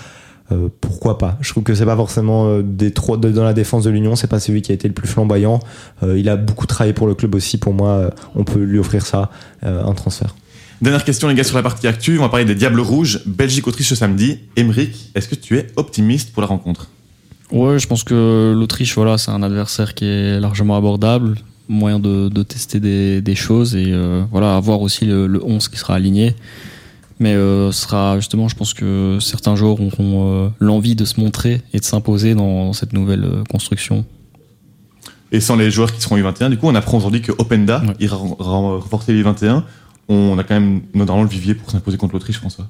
Euh, pourquoi pas? Je trouve que c'est pas forcément euh, des trois de- dans la défense de l'Union, c'est pas celui qui a été le plus flamboyant. Euh, il a beaucoup travaillé pour le club aussi. Pour moi, on peut lui offrir ça, euh, un transfert. Dernière question, les gars, sur la partie actu. On va parler des Diables Rouges, Belgique-Autriche ce samedi. Emeric, est-ce que tu es optimiste pour la rencontre? Ouais, je pense que l'Autriche, voilà, c'est un adversaire qui est largement abordable, moyen de, de tester des, des choses et euh, voilà, avoir aussi le, le 11 qui sera aligné. Mais euh, ce sera justement, je pense que certains joueurs auront euh, l'envie de se montrer et de s'imposer dans, dans cette nouvelle euh, construction. Et sans les joueurs qui seront U21, du coup, on apprend aujourd'hui que Openda Ouais. ira renforcer les U21. On a quand même notamment le vivier pour s'imposer contre l'Autriche, François.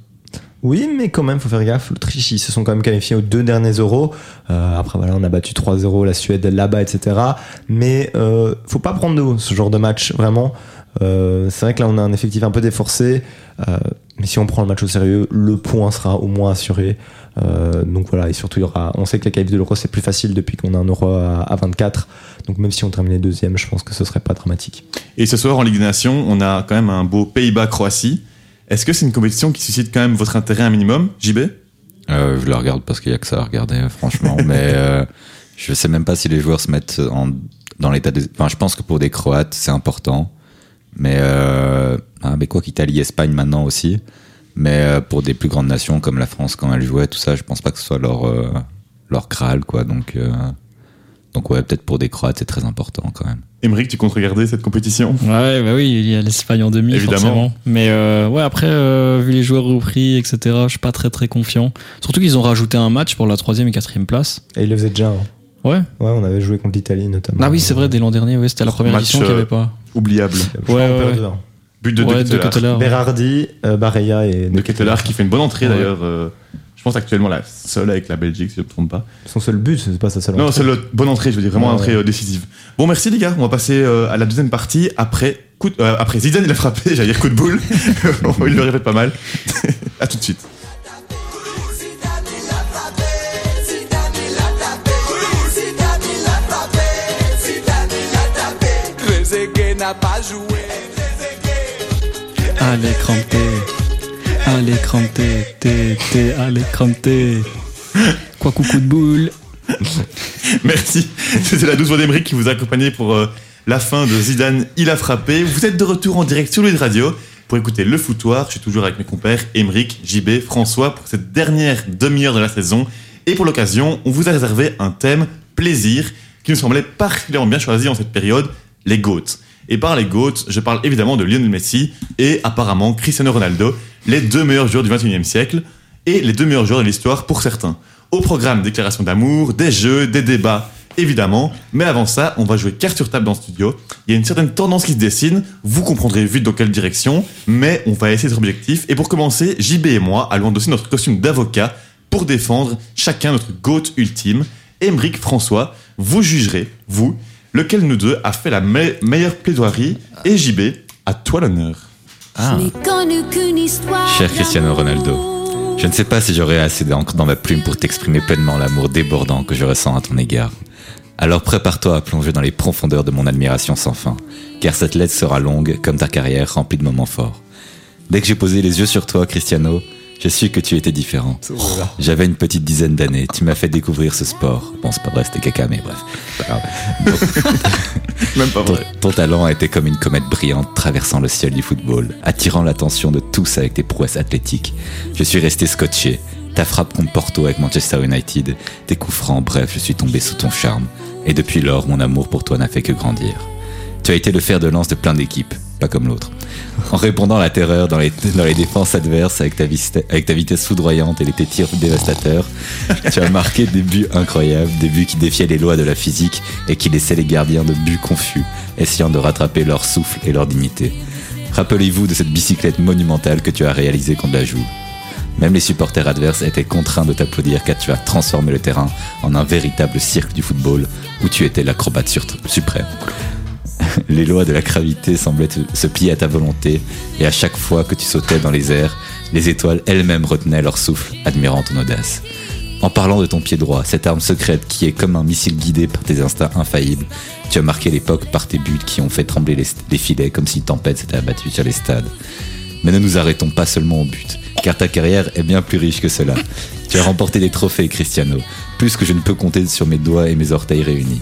Oui, mais quand même, faut faire gaffe. L'Autriche, ils se sont quand même qualifiés aux deux derniers euros. Euh, après, voilà, on a battu 3-0 la Suède là-bas, etc. Mais euh, faut pas prendre de haut ce genre de match, vraiment. Euh, c'est vrai que là, on a un effectif un peu déforcé. Euh, mais si on prend le match au sérieux, le point sera au moins assuré. Euh, donc voilà, et surtout, il y aura, on sait que la qualif de l'euro, c'est plus facile depuis qu'on a un euro à, à 24. Donc même si on terminait deuxième, je pense que ce serait pas dramatique. Et ce soir, en Ligue des Nations, on a quand même un beau Pays-Bas-Croatie. Est-ce que c'est une compétition qui suscite quand même votre intérêt un minimum, JB Euh, je le regarde parce qu'il y a que ça à regarder, franchement. mais euh, je sais même pas si les joueurs se mettent en, dans l'état de. Enfin, je pense que pour des Croates, c'est important. Mais, euh, ah, mais quoi qu'Italie, Espagne maintenant aussi. Mais euh, pour des plus grandes nations comme la France, quand elle jouait, tout ça, je pense pas que ce soit leur, euh, leur Graal, quoi. Donc, euh, donc ouais, peut-être pour des Croates, c'est très important quand même. Emeric, tu comptes regarder cette compétition? Ouais, bah oui, il y a l'Espagne en demi, Évidemment. forcément. Mais euh, ouais, après, euh, vu les joueurs repris, etc., je suis pas très très confiant. Surtout qu'ils ont rajouté un match pour la troisième et quatrième place. Et il le faisait déjà. hein. Ouais. Ouais, on avait joué contre l'Italie notamment. Ah oui, c'est vrai, dès l'an dernier, ouais, c'était la première Match, édition qu'il n'y avait pas. Oubliable. Ouais, qu'on ouais, perd ouais. 2-1. But de, ouais, de de. Berardi, euh, et De Ketelaar qui fait une bonne entrée Ouais. d'ailleurs. euh, Je pense actuellement la seule avec la Belgique, si je ne me trompe pas. Son seul but, c'est pas sa seule. Non, c'est la bonne entrée, je veux dire, vraiment Ouais, entrée euh, décisive. Bon, merci les gars, on va passer euh, à la deuxième partie après coup de- euh, après Zidane il a frappé, j'allais dire coup de boule. il le répète pas mal. à tout de suite. N'a pas joué. À l'écran T. À l'écran T. T. T. À l'écran T. Quoi coucou de boule. Merci. C'était la douce voix d'Emeric qui vous a accompagné pour euh, la fin de Zidane, il a frappé. Vous êtes de retour en direct sur le Radio pour écouter le foutoir. Je suis toujours avec mes compères Emeric, JB, François pour cette dernière demi-heure de la saison. Et pour l'occasion, on vous a réservé un thème plaisir qui nous semblait particulièrement bien choisi en cette période, les GOATs. Et par les GOATs, je parle évidemment de Lionel Messi et apparemment Cristiano Ronaldo, les deux meilleurs joueurs du 21e siècle et les deux meilleurs joueurs de l'histoire pour certains. Au programme, déclaration d'amour, des jeux, des débats, évidemment. Mais avant ça, on va jouer carte sur table dans le studio. Il y a une certaine tendance qui se dessine. Vous comprendrez vite dans quelle direction. Mais on va essayer d'être objectif. Et pour commencer, JB et moi allons endosser notre costume d'avocat pour défendre chacun notre GOAT ultime. Emeric, François, vous jugerez, vous, lequel de nous deux a fait la me- meilleure plaidoirie. Et JB, à toi l'honneur. Ah. Cher Cristiano. Ronaldo, Je ne sais pas si j'aurai assez d'encre dans ma plume pour t'exprimer pleinement l'amour débordant que je ressens à ton égard. Alors prépare-toi à plonger dans les profondeurs de mon admiration sans fin, car cette lettre sera longue comme ta carrière remplie de moments forts. Dès que j'ai posé les yeux sur toi, Cristiano, je su que tu étais différent. J'avais une petite dizaine d'années, tu m'as fait découvrir ce sport. Bon, c'est pas vrai, c'était caca, mais bref. Même pas Ton, vrai. ton talent était comme une comète brillante traversant le ciel du football, attirant l'attention de tous avec tes prouesses athlétiques. Je suis resté scotché. Ta frappe contre Porto avec Manchester United, tes coups francs, bref, je suis tombé sous ton charme. Et depuis lors, mon amour pour toi n'a fait que grandir. Tu as été le fer de lance de plein d'équipes, pas comme l'autre. En répondant à la terreur dans les, les défenses adverses avec ta, vitesse foudroyante et tes tirs dévastateurs, tu as marqué des buts incroyables, des buts qui défiaient les lois de la physique et qui laissaient les gardiens de buts confus, essayant de rattraper leur souffle et leur dignité. Rappelez-vous de cette bicyclette monumentale que tu as réalisée contre la Joue. Même les supporters adverses étaient contraints de t'applaudir car tu as transformé le terrain en un véritable cirque du football où tu étais l'acrobate suprême. Les lois de la gravité semblaient se plier à ta volonté, et à chaque fois que tu sautais dans les airs, les étoiles elles-mêmes retenaient leur souffle, admirant ton audace. En parlant de ton pied droit, cette arme secrète qui est comme un missile guidé par tes instincts infaillibles, tu as marqué l'époque par tes buts qui ont fait trembler les, filets comme si tempête s'était abattue sur les stades. Mais ne nous arrêtons pas seulement au but, car ta carrière est bien plus riche que cela. Tu as remporté des trophées, Cristiano, plus que je ne peux compter sur mes doigts et mes orteils réunis.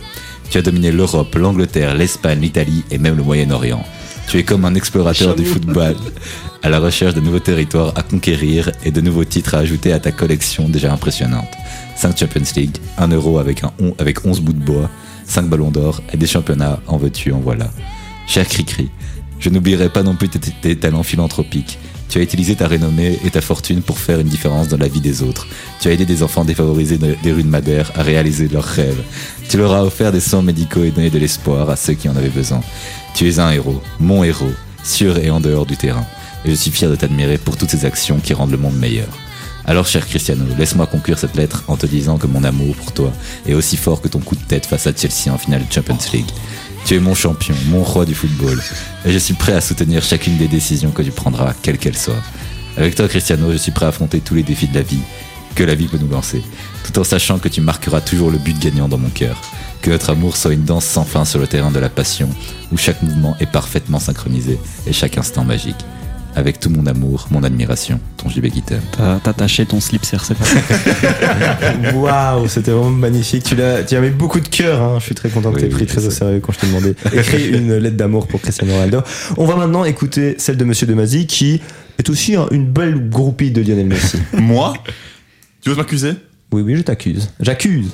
Tu as dominé l'Europe, l'Angleterre, l'Espagne, l'Italie et même le Moyen-Orient. Tu es comme un explorateur du football, à la recherche de nouveaux territoires à conquérir et de nouveaux titres à ajouter à ta collection déjà impressionnante. 5 Champions League, 1 euro avec, un on- avec 11 bouts de bois, 5 ballons d'or et des championnats, en veux-tu, en voilà. Cher Cricri, je n'oublierai pas non plus tes, tes talents philanthropiques. Tu as utilisé ta renommée et ta fortune pour faire une différence dans la vie des autres. Tu as aidé des enfants défavorisés de- des rues de Madère à réaliser leurs rêves. Tu leur as offert des soins médicaux et donné de l'espoir à ceux qui en avaient besoin. Tu es un héros, mon héros, sur et en dehors du terrain. Et je suis fier de t'admirer pour toutes ces actions qui rendent le monde meilleur. Alors, cher Cristiano, laisse-moi conclure cette lettre en te disant que mon amour pour toi est aussi fort que ton coup de tête face à Chelsea en finale de Champions League. Tu es mon champion, mon roi du football, et je suis prêt à soutenir chacune des décisions que tu prendras, quelles qu'elles soient. Avec toi, Cristiano, je suis prêt à affronter tous les défis de la vie que la vie peut nous lancer, tout en sachant que tu marqueras toujours le but gagnant dans mon cœur. Que notre amour soit une danse sans fin sur le terrain de la passion, où chaque mouvement est parfaitement synchronisé et chaque instant magique. Avec tout mon amour, mon admiration, ton JB Guitem. T'as t'as taché ton slip CRC. Waouh, c'était vraiment magnifique. Tu, l'as, tu as mis beaucoup de cœur. hein. Je suis très content que Oui, tu aies pris oui, très au sérieux quand je t'ai demandé d'écrire une lettre d'amour pour Cristiano Ronaldo. On va maintenant écouter celle de Monsieur Demazy qui est aussi un- une belle groupie de Lionel Messi. Moi? Tu oses m'accuser? Oui, oui, je t'accuse. J'accuse.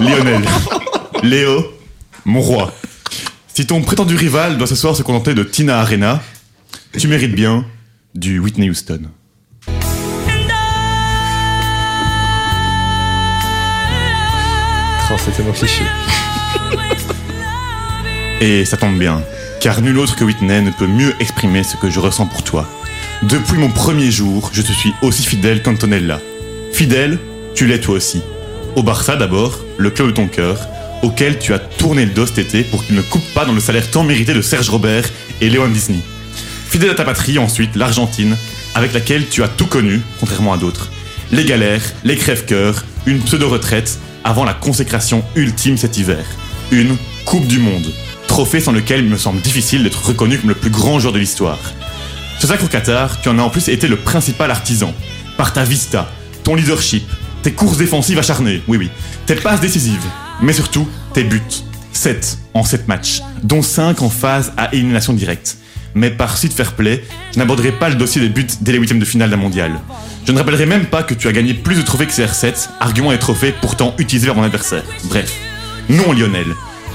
Lionel. Léo, mon roi. Si ton prétendu rival doit ce soir se contenter de Tina Arena, tu mérites bien du Whitney Houston. Oh, c'était mon cliché. Et ça tombe bien, car nul autre que Whitney ne peut mieux exprimer ce que je ressens pour toi. Depuis mon premier jour, je te suis aussi fidèle qu'Antonella. Fidèle, tu l'es toi aussi. Au Barça d'abord, le club de ton cœur, auquel tu as tourné le dos cet été pour qu'il ne coupe pas dans le salaire tant mérité de Serge Robert et Léon Disney. Fidèle à ta patrie ensuite, l'Argentine, avec laquelle tu as tout connu, contrairement à d'autres. Les galères, les crèves-cœurs, une pseudo-retraite, avant la consécration ultime cet hiver. Une Coupe du Monde. Trophée sans lequel il me semble difficile d'être reconnu comme le plus grand joueur de l'histoire. Ce sacre au Qatar, tu en as en plus été le principal artisan. Par ta vista, ton leadership, tes courses défensives acharnées, oui oui, tes passes décisives, mais surtout tes buts. 7 en 7 matchs, dont 5 en phase à élimination directe. Mais par suite fair play, je n'aborderai pas le dossier des buts dès les huitièmes de finale d'un mondial. Je ne rappellerai même pas que tu as gagné plus de trophées que CR7, argument et trophées pourtant utilisés par mon adversaire. Bref, non Lionel.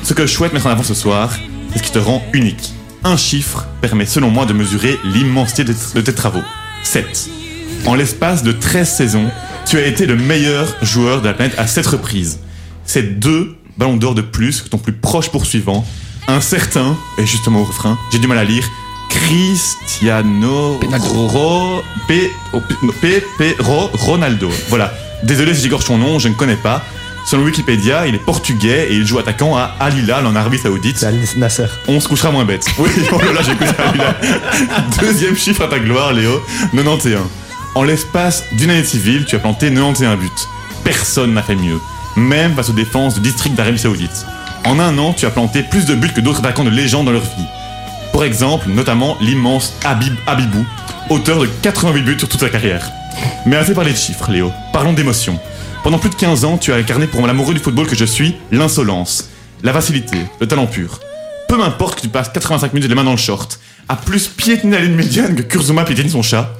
Ce que je souhaite mettre en avant ce soir, c'est ce qui te rend unique. Un chiffre permet selon moi de mesurer l'immensité de tes travaux. 7. En l'espace de 13 saisons, tu as été le meilleur joueur de la planète à 7 reprises. C'est deux ballons d'or de plus que ton plus proche poursuivant, un certain, et justement au refrain, j'ai du mal à lire, Cristiano Ro, P, P, P, Ro- Ronaldo. Voilà. Désolé si j'égorge son nom, je ne connais pas. Selon Wikipédia, il est portugais et il joue attaquant à Al Hilal en Arabie Saoudite. Al Nasser. On se couchera moins bête. Oui, oh là là, j'ai écouté Al Hilal. Deuxième chiffre à ta gloire, Léo, 91. En l'espace d'une année civile, tu as planté 91 buts. Personne n'a fait mieux, même face aux défenses du district d'Arabie Saoudite. En un an, tu as planté plus de buts que d'autres attaquants de légende dans leur vie. Pour exemple, notamment l'immense Habib Habibou, auteur de 88 buts sur toute sa carrière. Mais assez parlé de chiffres, Léo. Parlons d'émotion. Pendant plus de 15 ans, tu as incarné pour l'amoureux du football que je suis l'insolence, la facilité, le talent pur. Peu m'importe que tu passes 85 minutes les mains dans le short, à plus piétiner la ligne médiane que Kurzuma piétine son chat.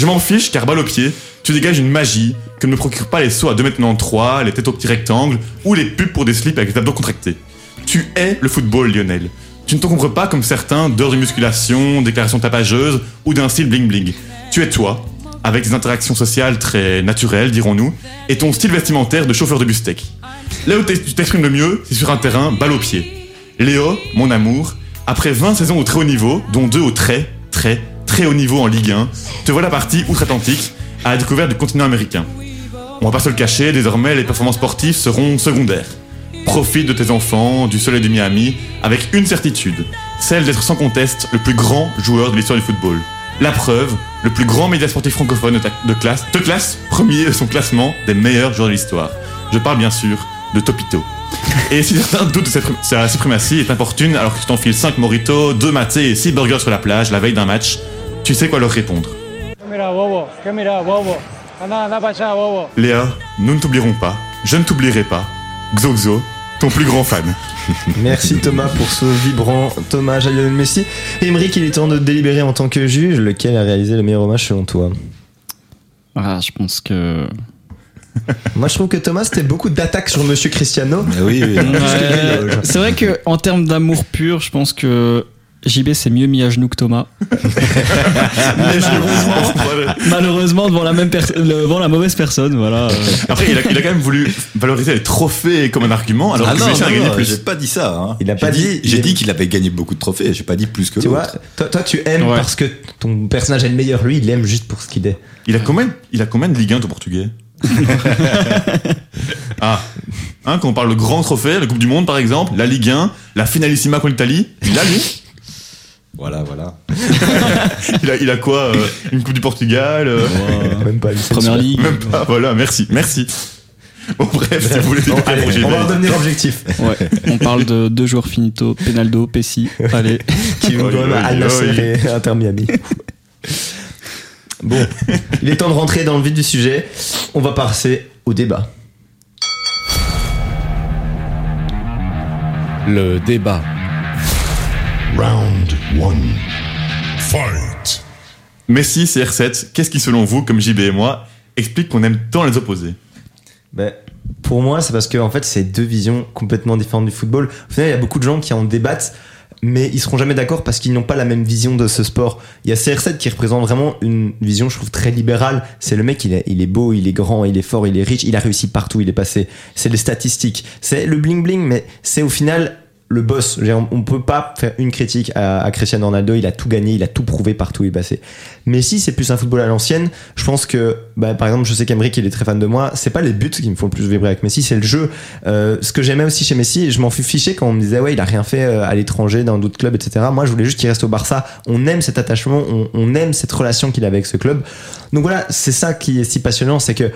Je m'en fiche car balle au pied, tu dégages une magie que ne me procure pas les sauts à 2m93, les têtes au petits rectangles ou les pubs pour des slips avec des abdos contractés. Tu es le football, Lionel. Tu ne t'encombres pas comme certains d'heures de musculation, déclarations tapageuses ou d'un style bling bling. Tu es toi, avec des interactions sociales très naturelles, dirons-nous, et ton style vestimentaire de chauffeur de bus tech. Là où tu t'exprimes le mieux, c'est sur un terrain balle au pied. Léo, mon amour, après 20 saisons au très haut niveau, dont deux au très, très, très haut niveau en Ligue 1, te voilà parti outre-Atlantique à la découverte du continent américain. On va pas se le cacher, désormais les performances sportives seront secondaires. Profite de tes enfants, du soleil de Miami, avec une certitude, celle d'être sans conteste le plus grand joueur de l'histoire du football. La preuve, le plus grand média sportif francophone de, classe, de classe, premier de son classement des meilleurs joueurs de l'histoire. Je parle bien sûr de Topito. Et si certains doutent de cette- sa suprématie est importune alors que tu t'enfiles 5 moritos, 2 matés et 6 burgers sur la plage la veille d'un match, tu sais quoi leur répondre. Léa, nous ne t'oublierons pas, je ne t'oublierai pas. Xoxo, ton plus grand fan. Merci Thomas pour ce vibrant hommage à Lionel Messi. Émeric, il est temps de délibérer en tant que juge lequel a réalisé le meilleur hommage selon toi? Ah, je pense que. Moi je trouve que Thomas c'était beaucoup d'attaques sur Monsieur Cristiano. Mais oui, oui. Ouais, c'est vrai que en termes d'amour pur, je pense que JB s'est mieux mis à genoux que Thomas. malheureusement, malheureusement devant la même personne, devant la mauvaise personne, voilà. Après, il a, il a quand même voulu valoriser les trophées comme un argument, alors Ah que non, Lucien a non, gagné non, plus. j'ai pas dit ça. hein. Il a J'ai pas dit- J'ai il- dit qu'il avait gagné beaucoup de trophées. J'ai pas dit plus que Tu vois, toi, toi, tu aimes Ouais. parce que ton personnage est le meilleur. Lui, il aime juste pour ce qu'il est. Il a combien, il a combien de Ligue 1 ton portugais? Ah, hein, quand on parle de grands trophées, la Coupe du Monde par exemple, la Ligue 1, la Finalissima contre l'Italie, il a lui Voilà, voilà. il a, il a quoi euh, Une Coupe du Portugal euh, Même pas. c'est Première ligue. Même pas, voilà, merci, merci. Bon bref, si vous voulez on va redevenir objectif. Ouais. On parle de deux joueurs finito, Penaldo, Pessi. Allez. qui Oi, quand même à Inter Miami. Bon, il est temps de rentrer dans le vif du sujet. On va passer au débat. Le débat. Round 1. Fight. Messi, CR7, qu'est-ce qui selon vous, comme JB et moi, explique qu'on aime tant les opposés? Ben, pour moi, c'est parce que en fait, c'est deux visions complètement différentes du football. Au final, il y a beaucoup de gens qui en débattent, mais ils seront jamais d'accord parce qu'ils n'ont pas la même vision de ce sport. Il y a CR7 qui représente vraiment une vision, je trouve, très libérale. C'est le mec, il est, il est beau, il est grand, il est fort, il est riche, il a réussi partout, il est passé. C'est les statistiques, c'est le bling bling, mais c'est au final le boss. On, peut pas faire une critique à, à Cristiano Ronaldo. Il a tout gagné, il a tout prouvé partout où il est passé. Messi, c'est plus un football à l'ancienne. Je pense que, bah, par exemple, je sais qu'Emeric, il est très fan de moi. C'est pas les buts qui me font le plus vibrer avec Messi, c'est le jeu. Euh, ce que j'aimais aussi chez Messi, je m'en fus fiché quand on me disait, ouais, il a rien fait euh, à l'étranger, dans d'autres clubs, etc. Moi, je voulais juste qu'il reste au Barça. On aime cet attachement, on, on aime cette relation qu'il a avec ce club. Donc voilà, c'est ça qui est si passionnant, c'est que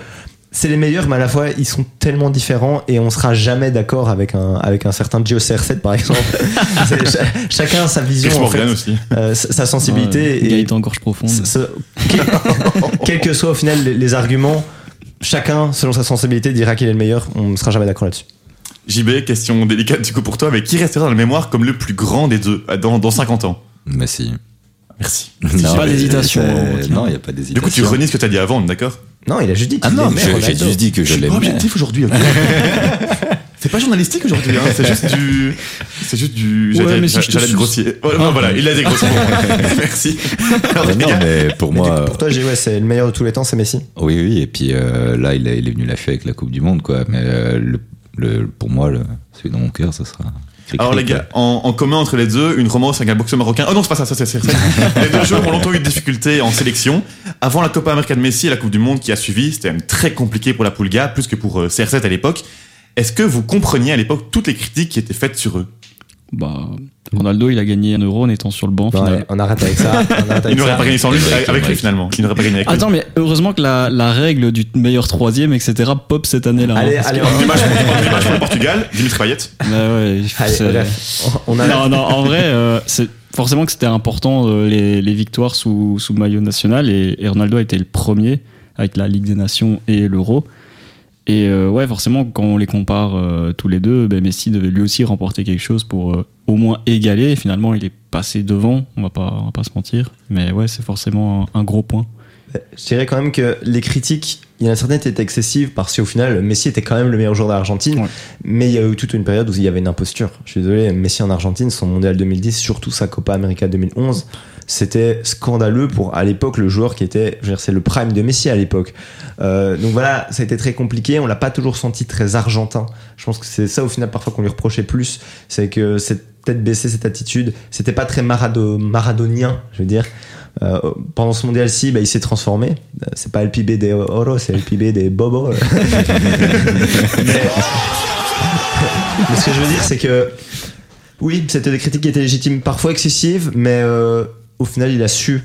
c'est les meilleurs, mais à la fois ils sont tellement différents et on sera jamais d'accord avec un avec un certain Gio CR7 par exemple. Chacun a sa vision, en fait, aussi. euh, sa sensibilité Ouais, et Gaëtan gorge profonde. ce- ce- quel, quel que soit au final les, les arguments, chacun selon sa sensibilité dira qu'il est le meilleur. On ne sera jamais d'accord là-dessus. JB, question délicate du coup pour toi, mais qui restera dans la mémoire comme le plus grand des deux euh, dans, dans 50 ans? Messi. Merci. Non, pas d'hésitation, Valentin. Non, il n'y a pas Du d'hésitation. coup, tu renies ce que tu as dit avant, on est d'accord? Non, il a juste dit Ah qu'il non, aimait j'ai juste dit que Je je l'aimais. objectif aujourd'hui, C'est pas journalistique aujourd'hui, hein, c'est juste du. C'est juste du. Ouais, j'allais- mais si je te j'allais être suce. grossier. Voilà, voilà, il a des grosses Merci. Alors, Mais non, mais pour Mais du coup, moi, pour toi, j'ai ouais, c'est le meilleur de tous les temps, c'est Messi. oui, oui. Et puis euh, là, il, a- il est venu lâcher avec la Coupe du Monde, quoi. Mais euh, le, le- pour moi, le, celui dans mon cœur, ce sera. Alors les gars, en, en commun entre les deux, une romance avec un boxeur marocain. Oh non, c'est pas ça, ça c'est Les deux joueurs ont longtemps eu des difficultés en sélection. Avant la Copa América de Messi et la Coupe du Monde qui a suivi, c'était même très compliqué pour la Pulga, plus que pour euh, CR7 à l'époque. Est-ce que vous compreniez à l'époque toutes les critiques qui étaient faites sur eux? Bah, Ronaldo, il a gagné un euro en étant sur le banc. Bon, allez, on arrête avec ça. On arrête Il avec n'aurait ça. pas gagné sans lui, Avec lui finalement. Il n'aurait pas gagné avec lui. Attends, mais heureusement que la, la règle du meilleur troisième, etc., pop cette année-là. hein, Allez, parce allez, on match, pour- du match pour le Portugal, Dimitri Payet. Bah ouais, Allez, c'est- bref, on a non, non, en vrai, euh, c'est forcément que c'était important euh, les, les victoires sous, sous maillot national et, et Ronaldo a été le premier avec la Ligue des Nations et l'Euro. Et euh, ouais, forcément, quand on les compare euh, tous les deux, ben Messi devait lui aussi remporter quelque chose pour euh, au moins égaler. Et finalement, il est passé devant, on va pas, on va pas se mentir. Mais ouais, c'est forcément un, un gros point. Je dirais quand même que les critiques, il y en a certaines qui étaient excessives parce qu'au final, Messi était quand même le meilleur joueur d'Argentine. Ouais. Mais il y a eu toute une période où il y avait une imposture. Je suis désolé, Messi en Argentine, son mondial 2010, surtout sa Copa América 2011, c'était scandaleux pour à l'époque le joueur qui était, c'est le prime de Messi à l'époque. Euh, donc voilà, ça a été très compliqué. On l'a pas toujours senti très argentin. Je pense que c'est ça au final parfois qu'on lui reprochait plus, c'est que cette tête baissée, cette attitude, c'était pas très marado, maradonien, je veux dire. Euh, pendant ce mondial-ci, bah, il s'est transformé. Euh, C'est pas le PIB des Oro, c'est le PIB des Bobo. mais, ce que je veux dire, c'est que oui, c'était des critiques qui étaient légitimes, parfois excessives, mais au final, il a su.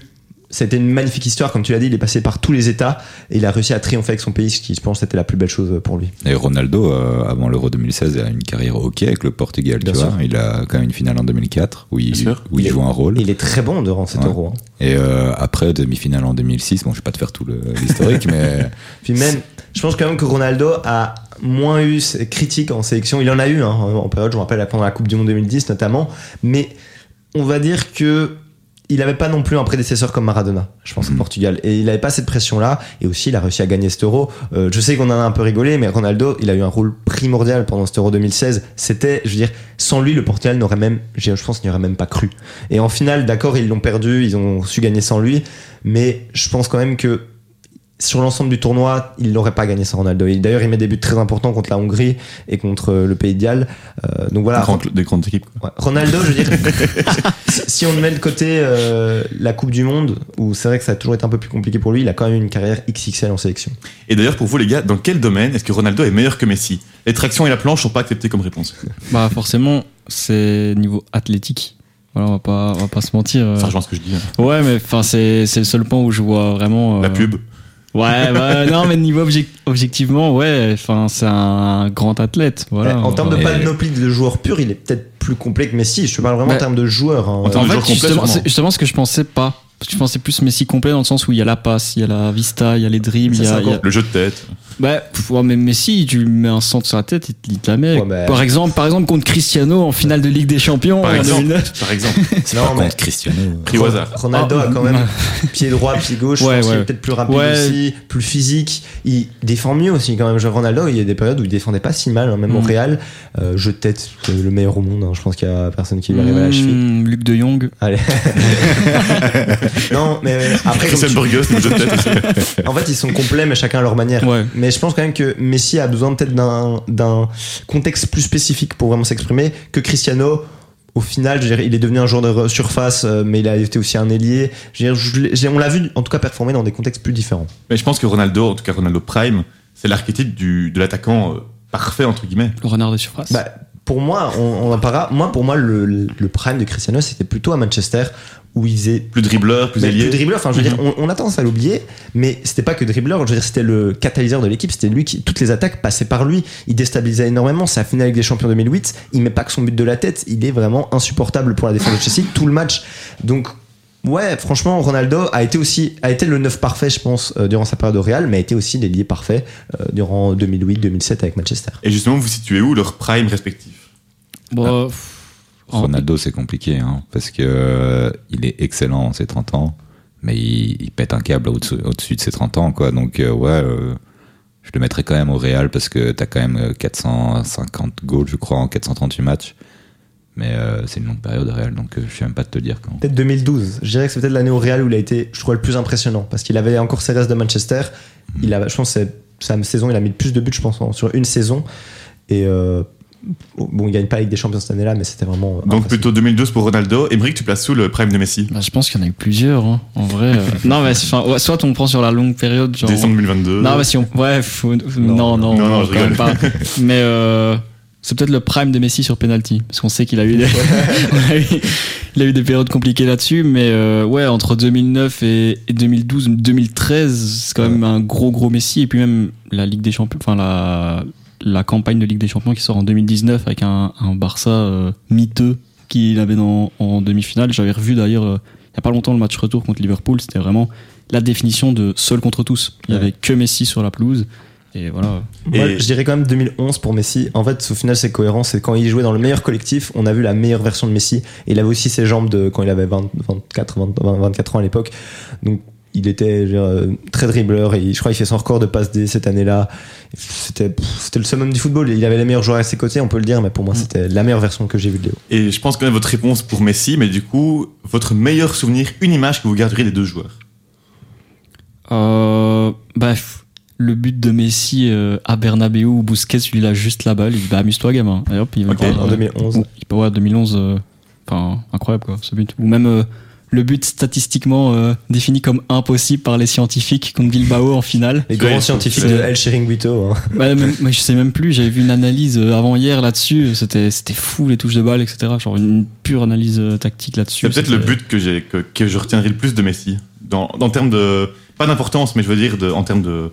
C'était une magnifique histoire, comme tu l'as dit, il est passé par tous les états et il a réussi à triompher avec son pays, ce qui, je pense, c'était la plus belle chose pour lui. Et Ronaldo, euh, avant l'Euro 2016, a une carrière ok avec le Portugal, Bien tu sûr. vois. Il a quand même une finale en 2004 où il, Bien sûr. où il, Il est- joue un rôle. Il est très bon durant cet Ouais. euro. hein. Et euh, après, demi-finale en 2006, bon, je vais pas te faire tout l'historique, mais Puis même, je pense quand même que Ronaldo a moins eu ses critiques en sélection. Il en a eu hein, en période, je me rappelle pendant la Coupe du Monde 2010 notamment. Mais on va dire que il n'avait pas non plus un prédécesseur comme Maradona, je pense, au Mhm. Portugal. Et il n'avait pas cette pression-là. Et aussi, il a réussi à gagner cet euro. Euh, je sais qu'on en a un peu rigolé, mais Ronaldo, il a eu un rôle primordial pendant cet euro 2016. C'était, je veux dire, sans lui, le Portugal n'aurait même, je pense, n'y aurait même pas cru. Et en finale, d'accord, ils l'ont perdu, ils ont su gagner sans lui. Mais je pense quand même que sur l'ensemble du tournoi, il n'aurait pas gagné sans Ronaldo. D'ailleurs, il met des buts très importants contre la Hongrie et contre euh, le Pays de Galles. Euh, donc voilà. Des grandes- Des grandes équipes. Ouais. Ronaldo, je veux dire, si- on met de côté euh, la Coupe du Monde, où c'est vrai que ça a toujours été un peu plus compliqué pour lui, il a quand même une carrière XXL en sélection. Et d'ailleurs, pour vous les gars, dans quel domaine est-ce que Ronaldo est meilleur que Messi? Les tractions et la planche sont pas acceptées comme réponse. Bah, forcément, c'est niveau athlétique. Voilà, on va pas, on va pas se mentir. Ça rejoint ce que je dis. hein. Ouais, mais enfin, c'est, c'est le seul point où je vois vraiment. La pub. Ouais, bah, non, mais niveau objec- objectivement, ouais, enfin, c'est un grand athlète. Voilà. en termes de panoplie de joueurs purs, il est peut-être plus complet que Messi. Je te parle vraiment en Bah, termes de joueurs. hein. en termes En de fait, justement, justement ce que je pensais pas. Parce que je pensais plus Messi complet dans le sens où il y a la passe, il y a la vista, il y a les dribbles, il y a. il y a- encore- Le jeu de tête. Bah, pff, ouais, mais Messi, tu lui mets un centre sur la tête, il te- il te la met. Ouais, mais- Par exemple, par exemple contre Cristiano en finale de Ligue des Champions Par en exemple. 2009. Par exemple. Non, mais contre, Cristiano. Pris au hasard. Ronaldo Ah, a quand même pied droit, pied gauche. Ouais, je pense qu'il ouais. est peut-être plus rapide Ouais. aussi, plus physique. Il défend mieux aussi quand même. Genre Ronaldo, il y a des périodes où il défendait pas si mal, hein, même au Mm. Real. Euh, jeu de tête, c'est le meilleur au monde. hein. Je pense qu'il y a personne qui lui arrive à la cheville. Mmh, Luc de Jong. Allez. non, mais après, comme Christian tu- Burgos, le jeu de tête aussi. en fait, ils sont complets, mais chacun à leur manière. Ouais. Mais Mais je pense quand même que Messi a besoin peut-être d'un d'un contexte plus spécifique pour vraiment s'exprimer que Cristiano. Au final, je veux dire, il est devenu un joueur de surface, euh, mais il a été aussi un ailier. Je veux dire, je l'ai- j'ai- on l'a vu, en tout cas, performer dans des contextes plus différents. Mais je pense que Ronaldo, en tout cas Ronaldo Prime, c'est l'archétype du, de l'attaquant euh, parfait, entre guillemets. Le renard de surface. Bah, pour moi, on, on en parlera. Moi, pour moi, le, le prime de Cristiano, c'était plutôt à Manchester où il faisait Plus dribbleur, plus ailier. plus dribbleur, enfin je veux dire, on, on a tendance à l'oublier, mais c'était pas que dribbleur, je veux dire, c'était le catalyseur de l'équipe, c'était lui qui, toutes les attaques passaient par lui, il déstabilisait énormément, sa finale avec des champions 2008, il met pas que son but de la tête, il est vraiment insupportable pour la défense de Chelsea, tout le match. Donc, ouais, franchement, Ronaldo a été aussi, a été le neuf parfait, je pense, euh, durant sa période au Real, mais a été aussi l'ailier parfait euh, durant 2008-2007 avec Manchester. Et justement, vous situez où leur prime respectif? Bon, pff, en- Ronaldo, c'est compliqué, hein, parce que euh, il est excellent en ses 30 ans, mais il, il pète un câble au-dessus au-dessus de ses 30 ans, quoi. Donc, euh, ouais, euh, je le mettrais quand même au Real parce que t'as quand même euh, 450 goals, je crois, en 438 matchs. Mais euh, c'est une longue période au Real, donc euh, je sais même pas te dire quand. Peut-être 2012. Je dirais que c'est peut-être l'année au Real où il a été, je crois, le plus impressionnant. Parce qu'il avait encore ses restes de Manchester. Il a, je pense, que c'est sa saison, il a mis le plus de buts, je pense, en- sur une saison. Et euh, bon, il gagne pas avec des champions cette année-là, mais c'était vraiment. Donc plutôt 2012 pour Ronaldo. Emmerich, tu places sous le prime de Messi? Bah, je pense qu'il y en a eu plusieurs, hein, en vrai. euh. non, mais enfin, soit on prend sur la longue période, genre. Décembre 2022. Non, mais si on. Ouais, faut- non, non, non, non, non, je quand même rigole. pas. Mais euh, c'est peut-être le prime de Messi sur penalty, parce qu'on sait qu'il a eu des, il a eu des périodes compliquées là-dessus, mais euh, ouais, entre 2009 et, et 2012, 2013, c'est quand même un gros gros Messi, et puis même la Ligue des Champions, enfin la la campagne de Ligue des Champions qui sort en 2019 avec un, un Barça euh, miteux qu'il avait dans, en demi-finale. J'avais revu d'ailleurs euh, il y a pas longtemps le match retour contre Liverpool, c'était vraiment la définition de seul contre tous. Il y Ouais. avait que Messi sur la pelouse. Et voilà. Moi, je dirais quand même 2011 pour Messi. En fait, au final, c'est cohérent. C'est quand il jouait dans le meilleur collectif, on a vu la meilleure version de Messi. Et il avait aussi ses jambes de quand il avait 20, 24, 20, 24 ans à l'époque. Donc, il était dire, euh, très dribbleur et je crois qu'il fait son record de passe D cette année-là. C'était c'était le summum du football. Il avait les meilleurs joueurs à ses côtés, on peut le dire, mais pour moi, c'était la meilleure version que j'ai vue de Léo. Et je pense connaître votre réponse pour Messi, mais du coup, votre meilleur souvenir, une image que vous garderiez des deux joueurs? Euh, bref, le but de Messi euh, à Bernabeu où Busquets lui l'a juste la balle. Il dit bah, amuse-toi, gamin. Et hop, il Ok, part, en euh, 2011. ou- il peut ouais, 2011. euh, Enfin, incroyable quoi, ce but. Ou même euh, le but statistiquement euh, défini comme impossible par les scientifiques contre Bilbao en finale. Les grands scientifiques de El Chiringuito. Hein. Ouais, mais, mais je sais même plus, j'avais vu une analyse avant hier là-dessus, c'était c'était fou les touches de balle, etc. Genre une pure analyse tactique là-dessus. C'est peut-être le but que, j'ai, que, que je retiendrai le plus de Messi. Dans, en termes de. Pas d'importance, mais je veux dire de, en termes de,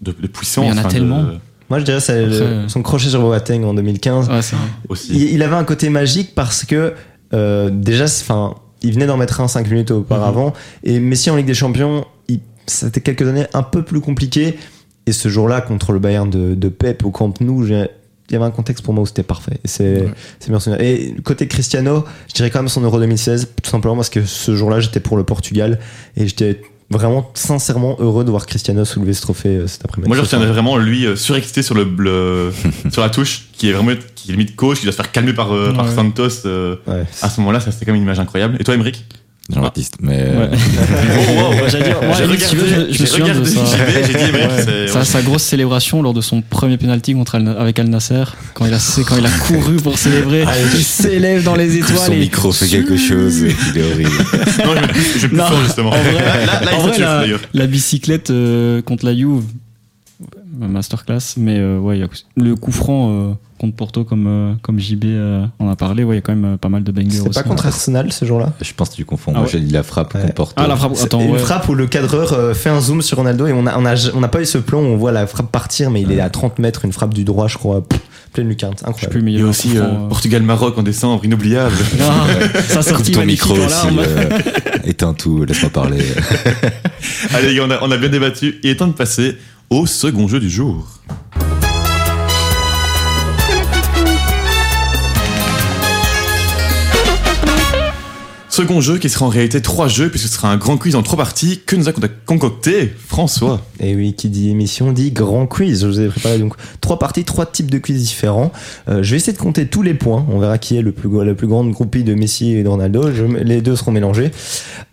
de, de puissance. Mais il y en a enfin, de- tellement. Moi, je dirais c'est Après, le- euh, son crochet sur Boateng en 2015. Ouais, c'est vrai. aussi. Il, il avait un côté magique parce que euh, déjà, enfin, il venait d'en mettre un 5 minutes auparavant. Mhm. Et Messi en Ligue des Champions, il- c'était quelques années un peu plus compliqué. Et ce jour-là, contre le Bayern de, de Pep au Camp Nou, j'ai- il y avait un contexte pour moi où c'était parfait. Et c'est Ouais. c'est bien souvenir. Et côté Cristiano, je dirais quand même son Euro 2016, tout simplement parce que ce jour-là, j'étais pour le Portugal. Et j'étais vraiment sincèrement heureux de voir Cristiano soulever ce trophée euh, cet après-midi. Moi, je retiendrai vraiment lui euh, surexcité sur, le, le- sur la touche, qui est vraiment qui est limite coach, qui doit se faire calmer par, euh, par. Santos. euh, Ouais. à ce moment-là, ça c'était quand même une image incroyable. Et toi, Emmerich Jean-Baptiste, mais Ouais. euh, Oh, wow. J'allais dire, moi, tu veux, je- me souviens de ça. Dit, Ouais. Sa, sa grosse célébration lors de son premier penalty contre Al- avec Al Nasser, quand il a, quand il a couru pour célébrer, il s'élève dans les étoiles. son et- micro fait quelque chose, il est horrible. Non, je je plus Non, fort, justement. en vrai- là, là, là, il en se vrai, tue, la, d'ailleurs. la bicyclette euh, contre la Juve, masterclass, mais euh, ouais, il y a le coup franc euh, contre Porto, comme, euh, comme JB euh, en a parlé, ouais, il y a quand même euh, pas mal de bangers aussi. pas contre Arsenal ce jour-là? Je pense que tu confonds. Ah Moi, ouais. j'ai dit la frappe Ouais. contre Porto. Ah, la frappe, C'est attends, une frappe où le cadreur euh, fait un zoom sur Ronaldo et on a, on a, on n'a pas eu ce plan où on voit la frappe partir, mais il est à 30 mètres, une frappe du droit, je crois, pff, pleine lucarne, incroyable. plus, mais il y a aussi euh. Portugal-Maroc en décembre, inoubliable. Ah, ça Coupe sortit ton micro aussi. euh, éteins tout, laisse-moi parler. Allez, on a, on a bien débattu. Il est temps de passer au second jeu du jour. Second jeu qui sera en réalité trois jeux puisque ce sera un grand quiz en trois parties que nous a concocté François. Et oui, qui dit émission dit grand quiz. Je vous ai préparé donc trois parties, trois types de quiz différents. Euh, je vais essayer de compter tous les points. On verra qui est le plus, la plus grande groupie de Messi et de Ronaldo. Les deux seront mélangés.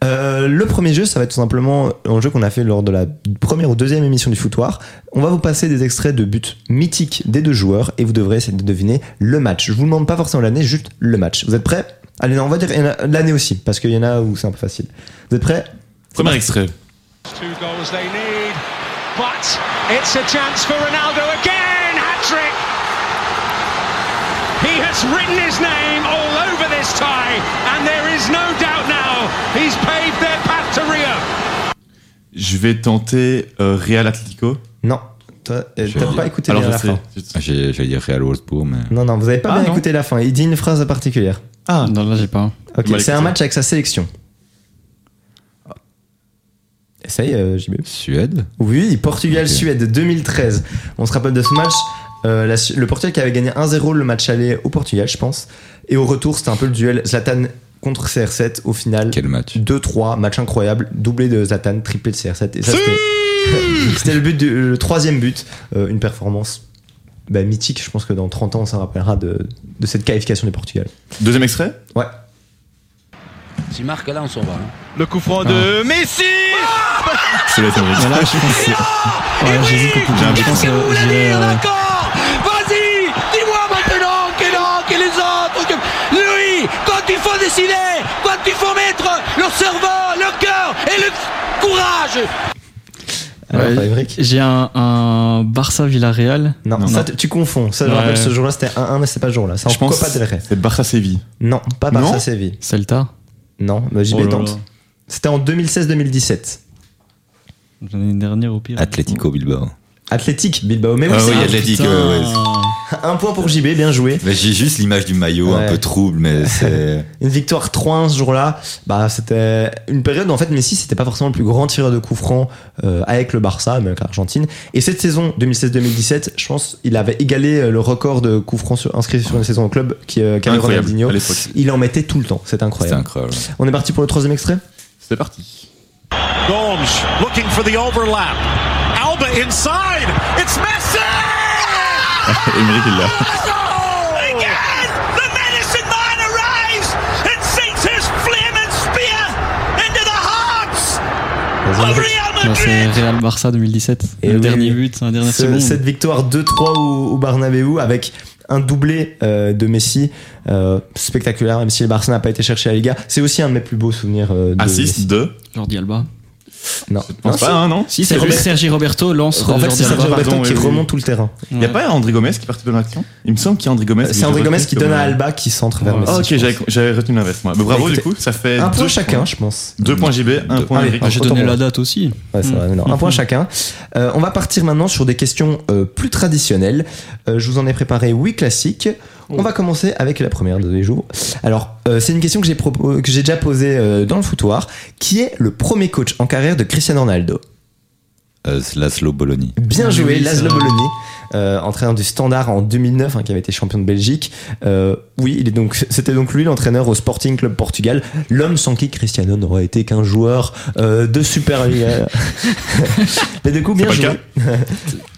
Euh, le premier jeu, ça va être tout simplement un jeu qu'on a fait lors de la première ou deuxième émission du foutoir. On va vous passer des extraits de buts mythiques des deux joueurs et vous devrez essayer de deviner le match. Je vous demande pas forcément l'année, juste le match. Vous êtes prêts? Allez, non, on va dire l'année aussi, parce qu'il y en a où c'est un peu facile. Vous êtes prêts? Premier extrait. Two goals they need, but it's a chance for Ronaldo again. Hat trick. He has written his name all over this tie, and there is no doubt now he's paved their path to Rio. Je vais tenter euh, Real Atlético. Non. Euh, t'as pas écouté Alors bien je la fin. Ah, J'allais dire Real Wolfsburg, mais. Non, non, vous avez pas Ah, bien écouté la fin. Il dit une phrase particulière. Ah, Non, là, j'ai pas. Ok, Mal c'est un match avec sa sélection. Essaye, euh, JB. Suède Oui, Portugal-Suède 2013. On se rappelle de ce match. euh, la le Portugal qui avait gagné 1-0 le match aller au Portugal, je pense. Et au retour, c'était un peu le duel Zlatan contre CR7. Au final, Quel match 2-3, match incroyable. Doublé de Zlatan, triplé de CR7. Et ça, c'était- c'était le, but du- le troisième but. Euh, une performance bah, mythique. Je pense que dans 30 ans, on s'en rappellera de, de cette qualification du Portugal. deuxième extrait. Ouais. S'il marque là, on s'en va. hein. Le coup franc de Messi. C'est la Émeric. Mais là, je pense que. Ouais. J'ai un Je pense, euh, je dirais, euh, D'accord. Vas-y, dis-moi maintenant a, que les autres. que- Lui, quand il faut décider, quand il faut mettre le cerveau, le cœur et le courage. Ouais. J'ai un, un Barça-Villarreal. Non, Non. ça, tu tu confonds. Ça, je Ouais. rappelle, ce jour-là, c'était 1-1, mais c'est pas ce jour-là. C'est en Je pense Copa del Rey. c'est Barça Séville. Non, pas Barça Séville. Celta. Non, bah, JB Oh. C'était en 2016-2017. J'en ai une dernière au pire. Atlético Bilbao. Athletic Bilbao. Mais oui, Ah c'est oui, un- Un point pour JB, bien joué. Mais J'ai juste l'image du maillot Ouais. un peu trouble, mais c'est. Une victoire 3-1 ce jour-là. Bah, c'était une période où en fait Messi c'était pas forcément le plus grand tireur de coups francs euh, avec le Barça, mais avec l'Argentine. Et cette saison 2016-2017, je pense, il avait égalé euh, le record de coups francs sur- inscrits sur une saison au club qui euh, qu'avait Ronaldinho. Il en mettait tout le temps. C'était incroyable. incroyable. On est parti pour le troisième extrait. C'est parti. Gomes looking for the overlap. Alba inside. It's Messi. Émeric il l'a. Again, the medicine man arrives and sinks his flaming spear into the hearts of Real Non, c'est. Real Barça 2017. Et le oui. dernier but, un dernier Ce- seconde. cette victoire 2-3 au, au avec un doublé euh, de Messi euh, spectaculaire même si le Barça n'a pas été chercher à la Liga c'est aussi un de mes plus beaux souvenirs euh, de Assist Messi. de. Jordi Alba. Non, Je pense Non, pas, hein, non Si, C'est Robert- Sergi Roberto lance en fait c'est Sergio Alba. Roberto pardon, qui oui, oui. remonte tout le terrain Il y a pas André Gomez qui est parti dans l'action Il me semble qu'il y a André Gomez. c'est André Gomez qui donne à Alba qui centre vers. Messi Ah, ok, je pense. j'avais retenu l'inverse, moi. Mais bravo, Bah, du coup, ça fait. un deux point chacun je pense Deux points JB, un point. Ah, J'ai donné la date aussi. Ouais, c'est vrai, non, un point chacun. Euh, on va partir maintenant sur des questions euh, plus traditionnelles. Euh, je vous en ai préparé huit classiques. On va commencer avec la première de les jours. Alors, euh, c'est une question que j'ai que j'ai déjà posée euh, dans le foutoir. Qui est le premier coach en carrière de Cristiano Ronaldo? Euh, Laszlo Bologna. Bien joué, oui, Laszlo. Bologna, euh, entraîneur du Standard en 2009, hein, qui avait été champion de Belgique. Euh, oui, il est donc, c'était donc lui l'entraîneur au Sporting Club Portugal, l'homme sans qui Cristiano n'aurait été qu'un joueur euh, de Super Liga. Mais du coup, bien joué.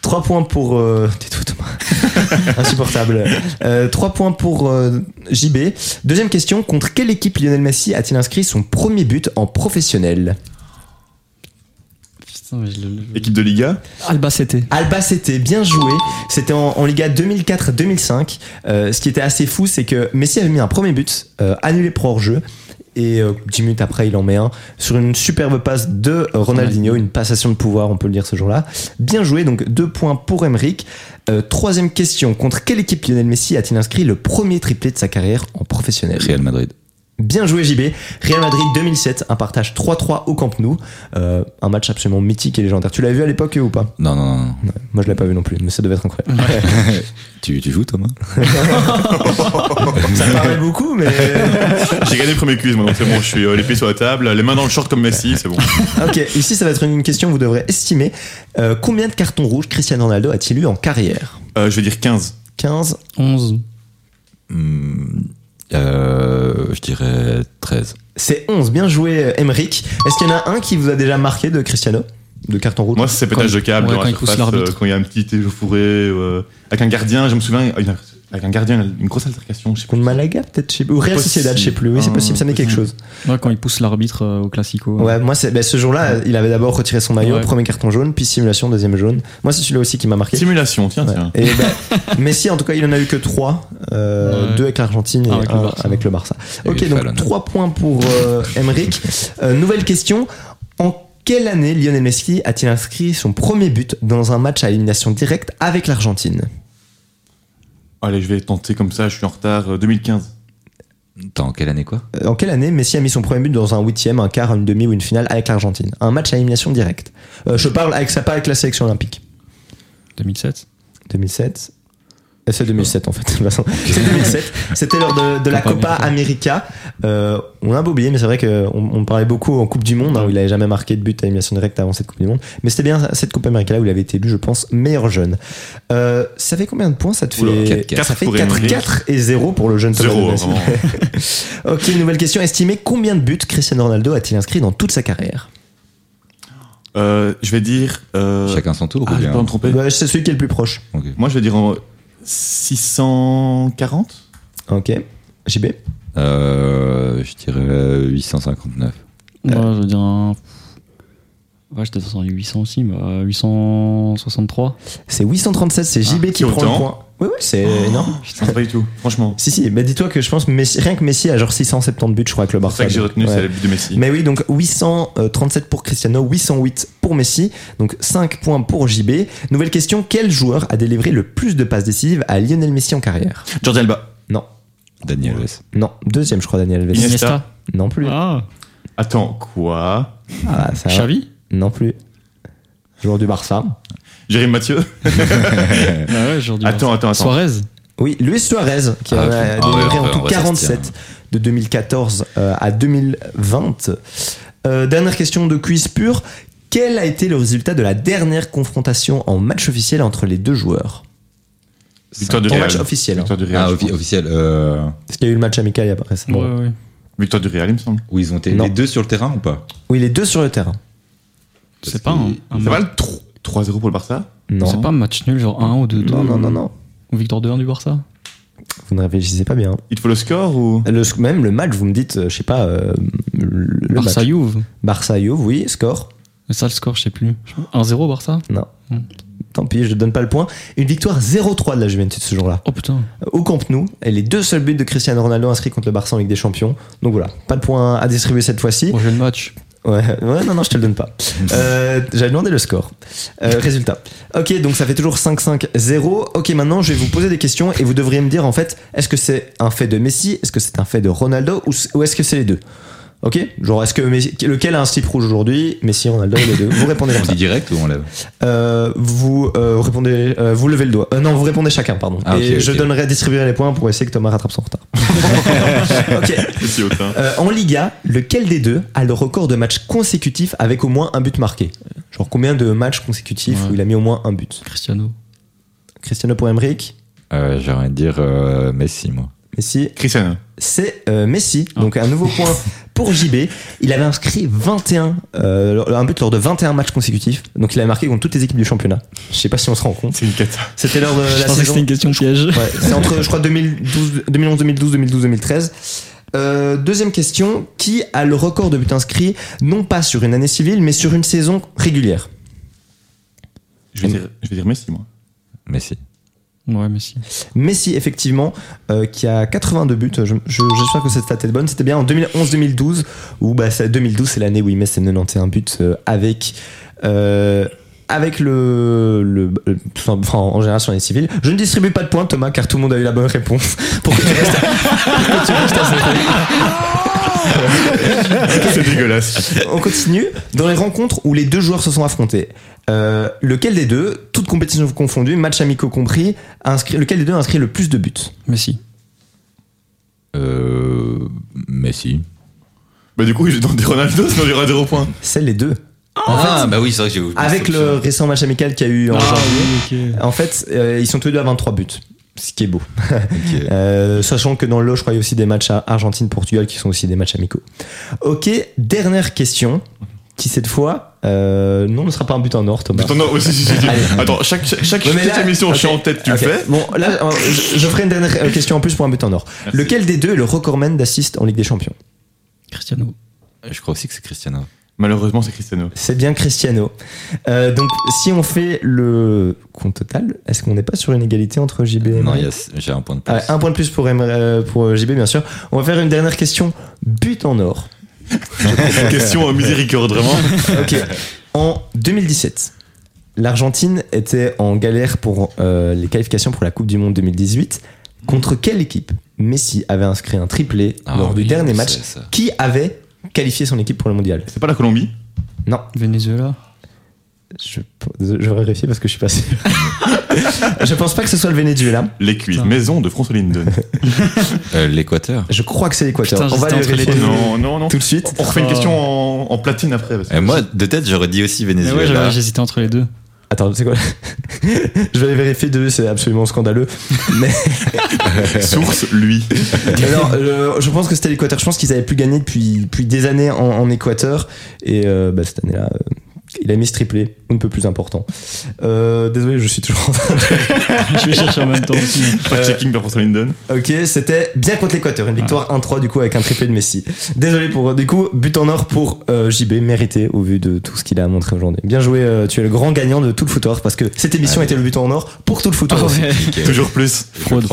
Trois points pour. Euh, tais-toi, Thomas. Insupportable. Euh, Trois points pour euh, JB. Deuxième question contre quelle équipe Lionel Messi a-t-il inscrit son premier but en professionnel? Putain, mais je le- Équipe de Liga Alba c'était. Alba, c'était bien joué. C'était en, en Liga 2004-2005. Euh, ce qui était assez fou, c'est que Messi avait mis un premier but, euh, annulé pour hors-jeu. Et euh, 10 minutes après, il en met un sur une superbe passe de Ronaldinho, une passation de pouvoir, on peut le dire ce jour-là. Bien joué, donc deux points pour Emeric. Euh, troisième question, contre quelle équipe Lionel Messi a-t-il inscrit le premier triplé de sa carrière en professionnel? Real Madrid. Bien joué JB. Real Madrid 2007, un partage 3-3 au Camp Nou. Euh, un match absolument mythique et légendaire. Tu l'as vu à l'époque ou pas? Non, non, non. Ouais, Moi je l'ai pas vu non plus, mais ça devait être incroyable. tu, tu joues, Thomas? Ça paraît beaucoup, mais. J'ai gagné le premier quiz, moi, donc c'est bon, je suis euh, les pieds sur la table, les mains dans le short comme Messi, c'est bon. ok, ici ça va être une question, vous devrez estimer euh, combien de cartons rouges Cristiano Ronaldo a-t-il eu en carrière? Euh, je vais dire 15. 15, Hmm, 11. Hmm, euh, Je dirais 13. C'est 11. Bien joué, euh, Emeric. Est-ce qu'il y en a un qui vous a déjà marqué de Cristiano De carton rouge? Moi, c'est pétage de câble ouais, quand il pousse surface, l'arbitre. euh, quand il y a un petit échauffouré, euh, avec un gardien, je me souviens, il a- avec un gardien, il a une grosse altercation, je sais. Contre Malaga, peut-être, je sais plus. Ou Real. Sociedad, je sais plus. Oui, c'est Ah, possible, ça met quelque chose. Ouais, quand il pousse l'arbitre euh, au classico. Ouais, moi, c'est, ben, ce jour-là, il avait d'abord retiré son maillot, Ouais. premier carton jaune, puis simulation, deuxième jaune. Moi, c'est celui-là aussi qui m'a marqué. Simulation, tiens, Ouais. tiens. Et ben, Messi, en tout cas, il en a eu que 3. Ouais. Deux avec l'Argentine et Avec le un Barça. avec le Barça. Et Ok, le donc Fallon. 3 points pour euh, Emeric. Euh, nouvelle question. En quelle année Lionel Messi a-t-il inscrit son premier but dans un match à élimination directe avec l'Argentine? Allez, je vais tenter comme ça, je suis en retard. euh, 2015. Attends, quelle année quoi? Euh, En quelle année Messi a mis son premier but dans un huitième, un quart, une demi ou une finale avec l'Argentine? Un match à élimination directe. Euh, je parle avec ça, pas avec la sélection olympique. 2007. 2007. C'est 2007 en fait. C'est 2007. C'était lors de, de la Copa América. Euh, on a un peu oublié, mais c'est vrai qu'on on parlait beaucoup en Coupe du Monde, hein, où il avait jamais marqué de but à élimination directe avant cette Coupe du Monde. Mais c'était bien cette Copa América là où il avait été élu, je pense, meilleur jeune. Euh, ça fait combien de points Ça te fait Oula, 4-4 Ça fait pour 4, Emeric. 4 et 0 pour le jeune Thomas. Ok, nouvelle question. Estimez combien de buts Cristiano Ronaldo a-t-il inscrit dans toute sa carrière? Euh, je vais dire. euh, Chacun son tour Ah, ou je vais pas me tromper? Bah, C'est celui qui est le plus proche. Moi, je vais dire en 640. Ok. JB Euh, je dirais 859. Ouais, je veux dire un. Ouais, j'étais dans les 800 aussi, mais euh, 863. C'est 837, c'est JB Ah, qui c'est prend le point. Oui, oui, c'est énorme. Putain, pas du tout, franchement. Si, si, mais dis-toi que je pense Messi, rien que Messi a genre 670 buts, je crois, avec le C'est Barça. ça que j'ai retenu, ouais. c'est le but de Messi. Mais oui, donc 837 pour Cristiano, 808 pour Messi, donc 5 points pour JB. Nouvelle question, quel joueur a délivré le plus de passes décisives à Lionel Messi en carrière? Jordi Alba. Non, Daniel Alves. non, deuxième je crois Daniel Alves. Iniesta. Non plus. Ah, Attends, quoi? Ah, ça. Xavi? Non plus. Joueur du Barça. Jérémy Mathieu Ah ouais, aujourd'hui. Attends, attends, attends. Suarez Oui, Luis Suarez, qui Ah, a Ah ouais, en ouais, tout on va 47 sortir. de 2014 euh, à 2020. Euh, dernière question de quiz pur. Quel a été le résultat de la dernière confrontation en match officiel entre les deux joueurs? Victoire du En Real. match officiel. hein. Victoire du Real. Ah, officiel. Euh, Parce qu'il y a eu le match amical il y a après ça. Ouais, ouais. Victoire du Real, il me semble. où ils ont été Non. les deux sur le terrain ou pas? Oui, les deux sur le terrain. C'est pas un, un C'est ma- pas le 3-0 pour le Barça Non. C'est pas un match nul, genre 1 ou 2 non, non, non, non. Ou victoire 2-1 du Barça Vous ne réfléchissez pas bien. Il te faut le score ou Le, même le match, vous me dites, euh, je sais pas, euh, le Barça match. Juve. Barça Juve, oui, score. Mais ça, le score, je sais plus. 1-0 Barça Non. Tant pis, je donne pas le point. Une victoire 0-3 de la Juventus ce jour-là. Oh putain. Au Camp Nou, et les deux seuls buts de Cristiano Ronaldo inscrits contre le Barça en Ligue des Champions. Donc voilà, pas de points à distribuer cette fois-ci. Prochain match. Ouais, ouais, non, non, je te le donne pas. Euh, J'avais demandé le score. Euh, résultat. Ok, donc ça fait toujours 5-5-0. Ok, maintenant je vais vous poser des questions et vous devriez me dire en fait, est-ce que c'est un fait de Messi, est-ce que c'est un fait de Ronaldo ou, ou est-ce que c'est les deux? Ok Genre, est-ce que Messi, lequel a un slip rouge aujourd'hui? Messi, Ronaldo, les deux Vous répondez comme On ça. dit direct ou on lève? Euh, vous euh, répondez, euh, vous levez le doigt. Euh, non, vous répondez chacun, pardon. Ah, ok, et je ok. donnerai, distribuerai les points pour essayer que Thomas rattrape son retard. ok. Hautain. Euh, en Liga, lequel des deux a le record de matchs consécutifs avec au moins un but marqué? Genre combien de matchs consécutifs Ouais. où il a mis au moins un but? Cristiano. Cristiano pour Emmerich euh, J'ai envie de dire euh, Messi, moi. Messi, Cristiano. c'est euh, Messi. Ah. Donc un nouveau point pour JB. Il avait inscrit 21, euh, un but lors de 21 matchs consécutifs. Donc il avait marqué contre toutes les équipes du championnat. Je sais pas si on se rend compte. C'est une cata. C'était lors de Je la saison. c'était une question piège. Ouais, c'est entre, je crois, 2012, 2011, 2012, 2012, 2013. Euh, deuxième question. Qui a le record de buts inscrits, non pas sur une année civile, mais sur une saison régulière? Je vais dire, je vais dire Messi, moi. Messi. Ouais, mais si. Messi, effectivement, euh, qui a 82 buts. Je- je- J'espère que cette stat est bonne. C'était bien en 2011-2012, où bah, c'est- 2012, c'est l'année où il met ses 91 buts euh, avec. euh, avec le, le, le- enfin en général sur les civils. Je ne distribue pas de points Thomas car tout le monde a eu la bonne réponse pour que tu restes à, zéro. C'est dégueulasse. On continue. Dans les rencontres où les deux joueurs se sont affrontés, euh, lequel des deux, toutes compétitions confondues, match amicaux compris, a inscrit, lequel des deux a inscrit le plus de buts? Mais si. Euh, Messi. Bah, du coup, je vais dire Ronaldo, sinon il y aura 0 points. C'est les deux. ah, bah oui, c'est vrai que j'ai oublié Avec le récent match amical qu'il y a eu en Ah janvier, en fait, euh, ils sont tous les deux à 23 buts. Ce qui est beau. Euh, sachant que dans le lot, je crois qu'il y a aussi des matchs à Argentine-Portugal qui sont aussi des matchs amicaux. Ok, dernière question. Qui cette fois, euh, non, ne sera pas un but en or, Thomas. But en or, oui, si, si. Attends, chaque, chaque, chaque Ouais, mais là- émission, je suis en tête, tu le fais. Bon, là, euh, je, je ferai une dernière question en plus pour un but en or. Merci. Lequel des deux est le recordman d'assists en Ligue des Champions? Cristiano. Je crois aussi que c'est Cristiano. Malheureusement, c'est Cristiano. C'est bien Cristiano. Euh, donc, si on fait le compte total, est-ce qu'on n'est pas sur une égalité entre JB et Non, Emre il y a- j'ai un point de plus. Ah, un point de plus pour, euh, pour JB, bien sûr. On va faire une dernière question. But en or. Question miséricorde, vraiment. Ok. En 2017, l'Argentine était en galère pour euh, les qualifications pour la Coupe du Monde 2018. Contre quelle équipe Messi avait inscrit un triplé Ah lors du dernier match. Qui avait qualifié son équipe pour le mondial C'est pas la Colombie Non, Venezuela. je, je vais vérifier parce que je suis pas sûr. je pense pas que ce soit le Venezuela. Les cuisses, maison de François Linden. Euh, L'Équateur. Je crois que c'est l'Équateur. On va les vérifier non, non, non. tout de suite. On refait une Oh. question en, en platine après. parce que- Et moi, de tête, j'aurais dit aussi ouais, Venezuela. j'avais- j'hésitais entre les deux. Attends, c'est quoi Je vais aller vérifier de c'est absolument scandaleux. Mais Source, lui. alors, euh, je pense que c'était l'Équateur. Je pense qu'ils avaient plus gagné depuis, depuis des années en, en Équateur. Et euh, bah, cette année-là, euh, il a mis ce triplé, un peu plus important. Euh, désolé, je suis toujours en train de... je vais chercher en même temps aussi. Pas checking par François Linden. Ok, c'était bien contre l'Équateur. Une victoire 1-3 du coup avec un triplé de Messi. Désolé pour du coup, but en or pour euh, JB, mérité au vu de tout ce qu'il a montré aujourd'hui. Bien joué, euh, tu es le grand gagnant de tout le footoir parce que cette émission Allez. était le but en or pour tout le footoir Ah aussi. ouais. Ok, Toujours plus. Fraude.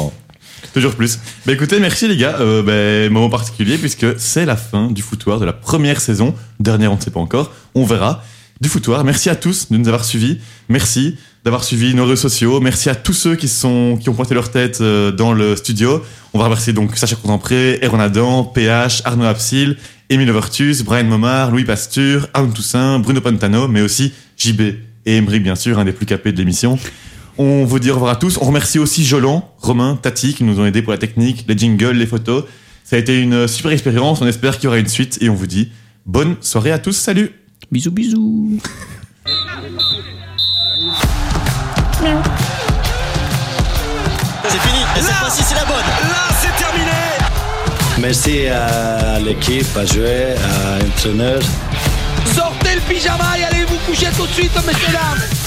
Toujours plus. Bah écoutez, merci les gars. Euh, bah, moment particulier puisque c'est la fin du foutoir de la première saison. Dernière, on ne sait pas encore. On verra. Du foutoir. Merci à tous de nous avoir suivis. Merci d'avoir suivi nos réseaux sociaux. Merci à tous ceux qui, sont, qui ont pointé leur tête euh, dans le studio. On va remercier donc Sacha Contempré, Aaron Adam, PH, Arnaud Absil, Émile Overtus, Brian Momar, Louis Pasture, Arnaud Toussaint, Bruno Pantano, mais aussi JB et Emery, bien sûr, un des plus capés de l'émission. On vous dit au revoir à tous. On remercie aussi Jolan, Romain, Tati qui nous ont aidés pour la technique, les jingles, les photos. Ça a été une super expérience. On espère qu'il y aura une suite et on vous dit bonne soirée à tous. Salut Bisous, bisous. C'est fini, et cette fois-ci c'est la bonne. Là, c'est terminé Merci à l'équipe, à jouer, à l'entraîneur. Sortez le pyjama et allez vous coucher tout de suite, messieurs dames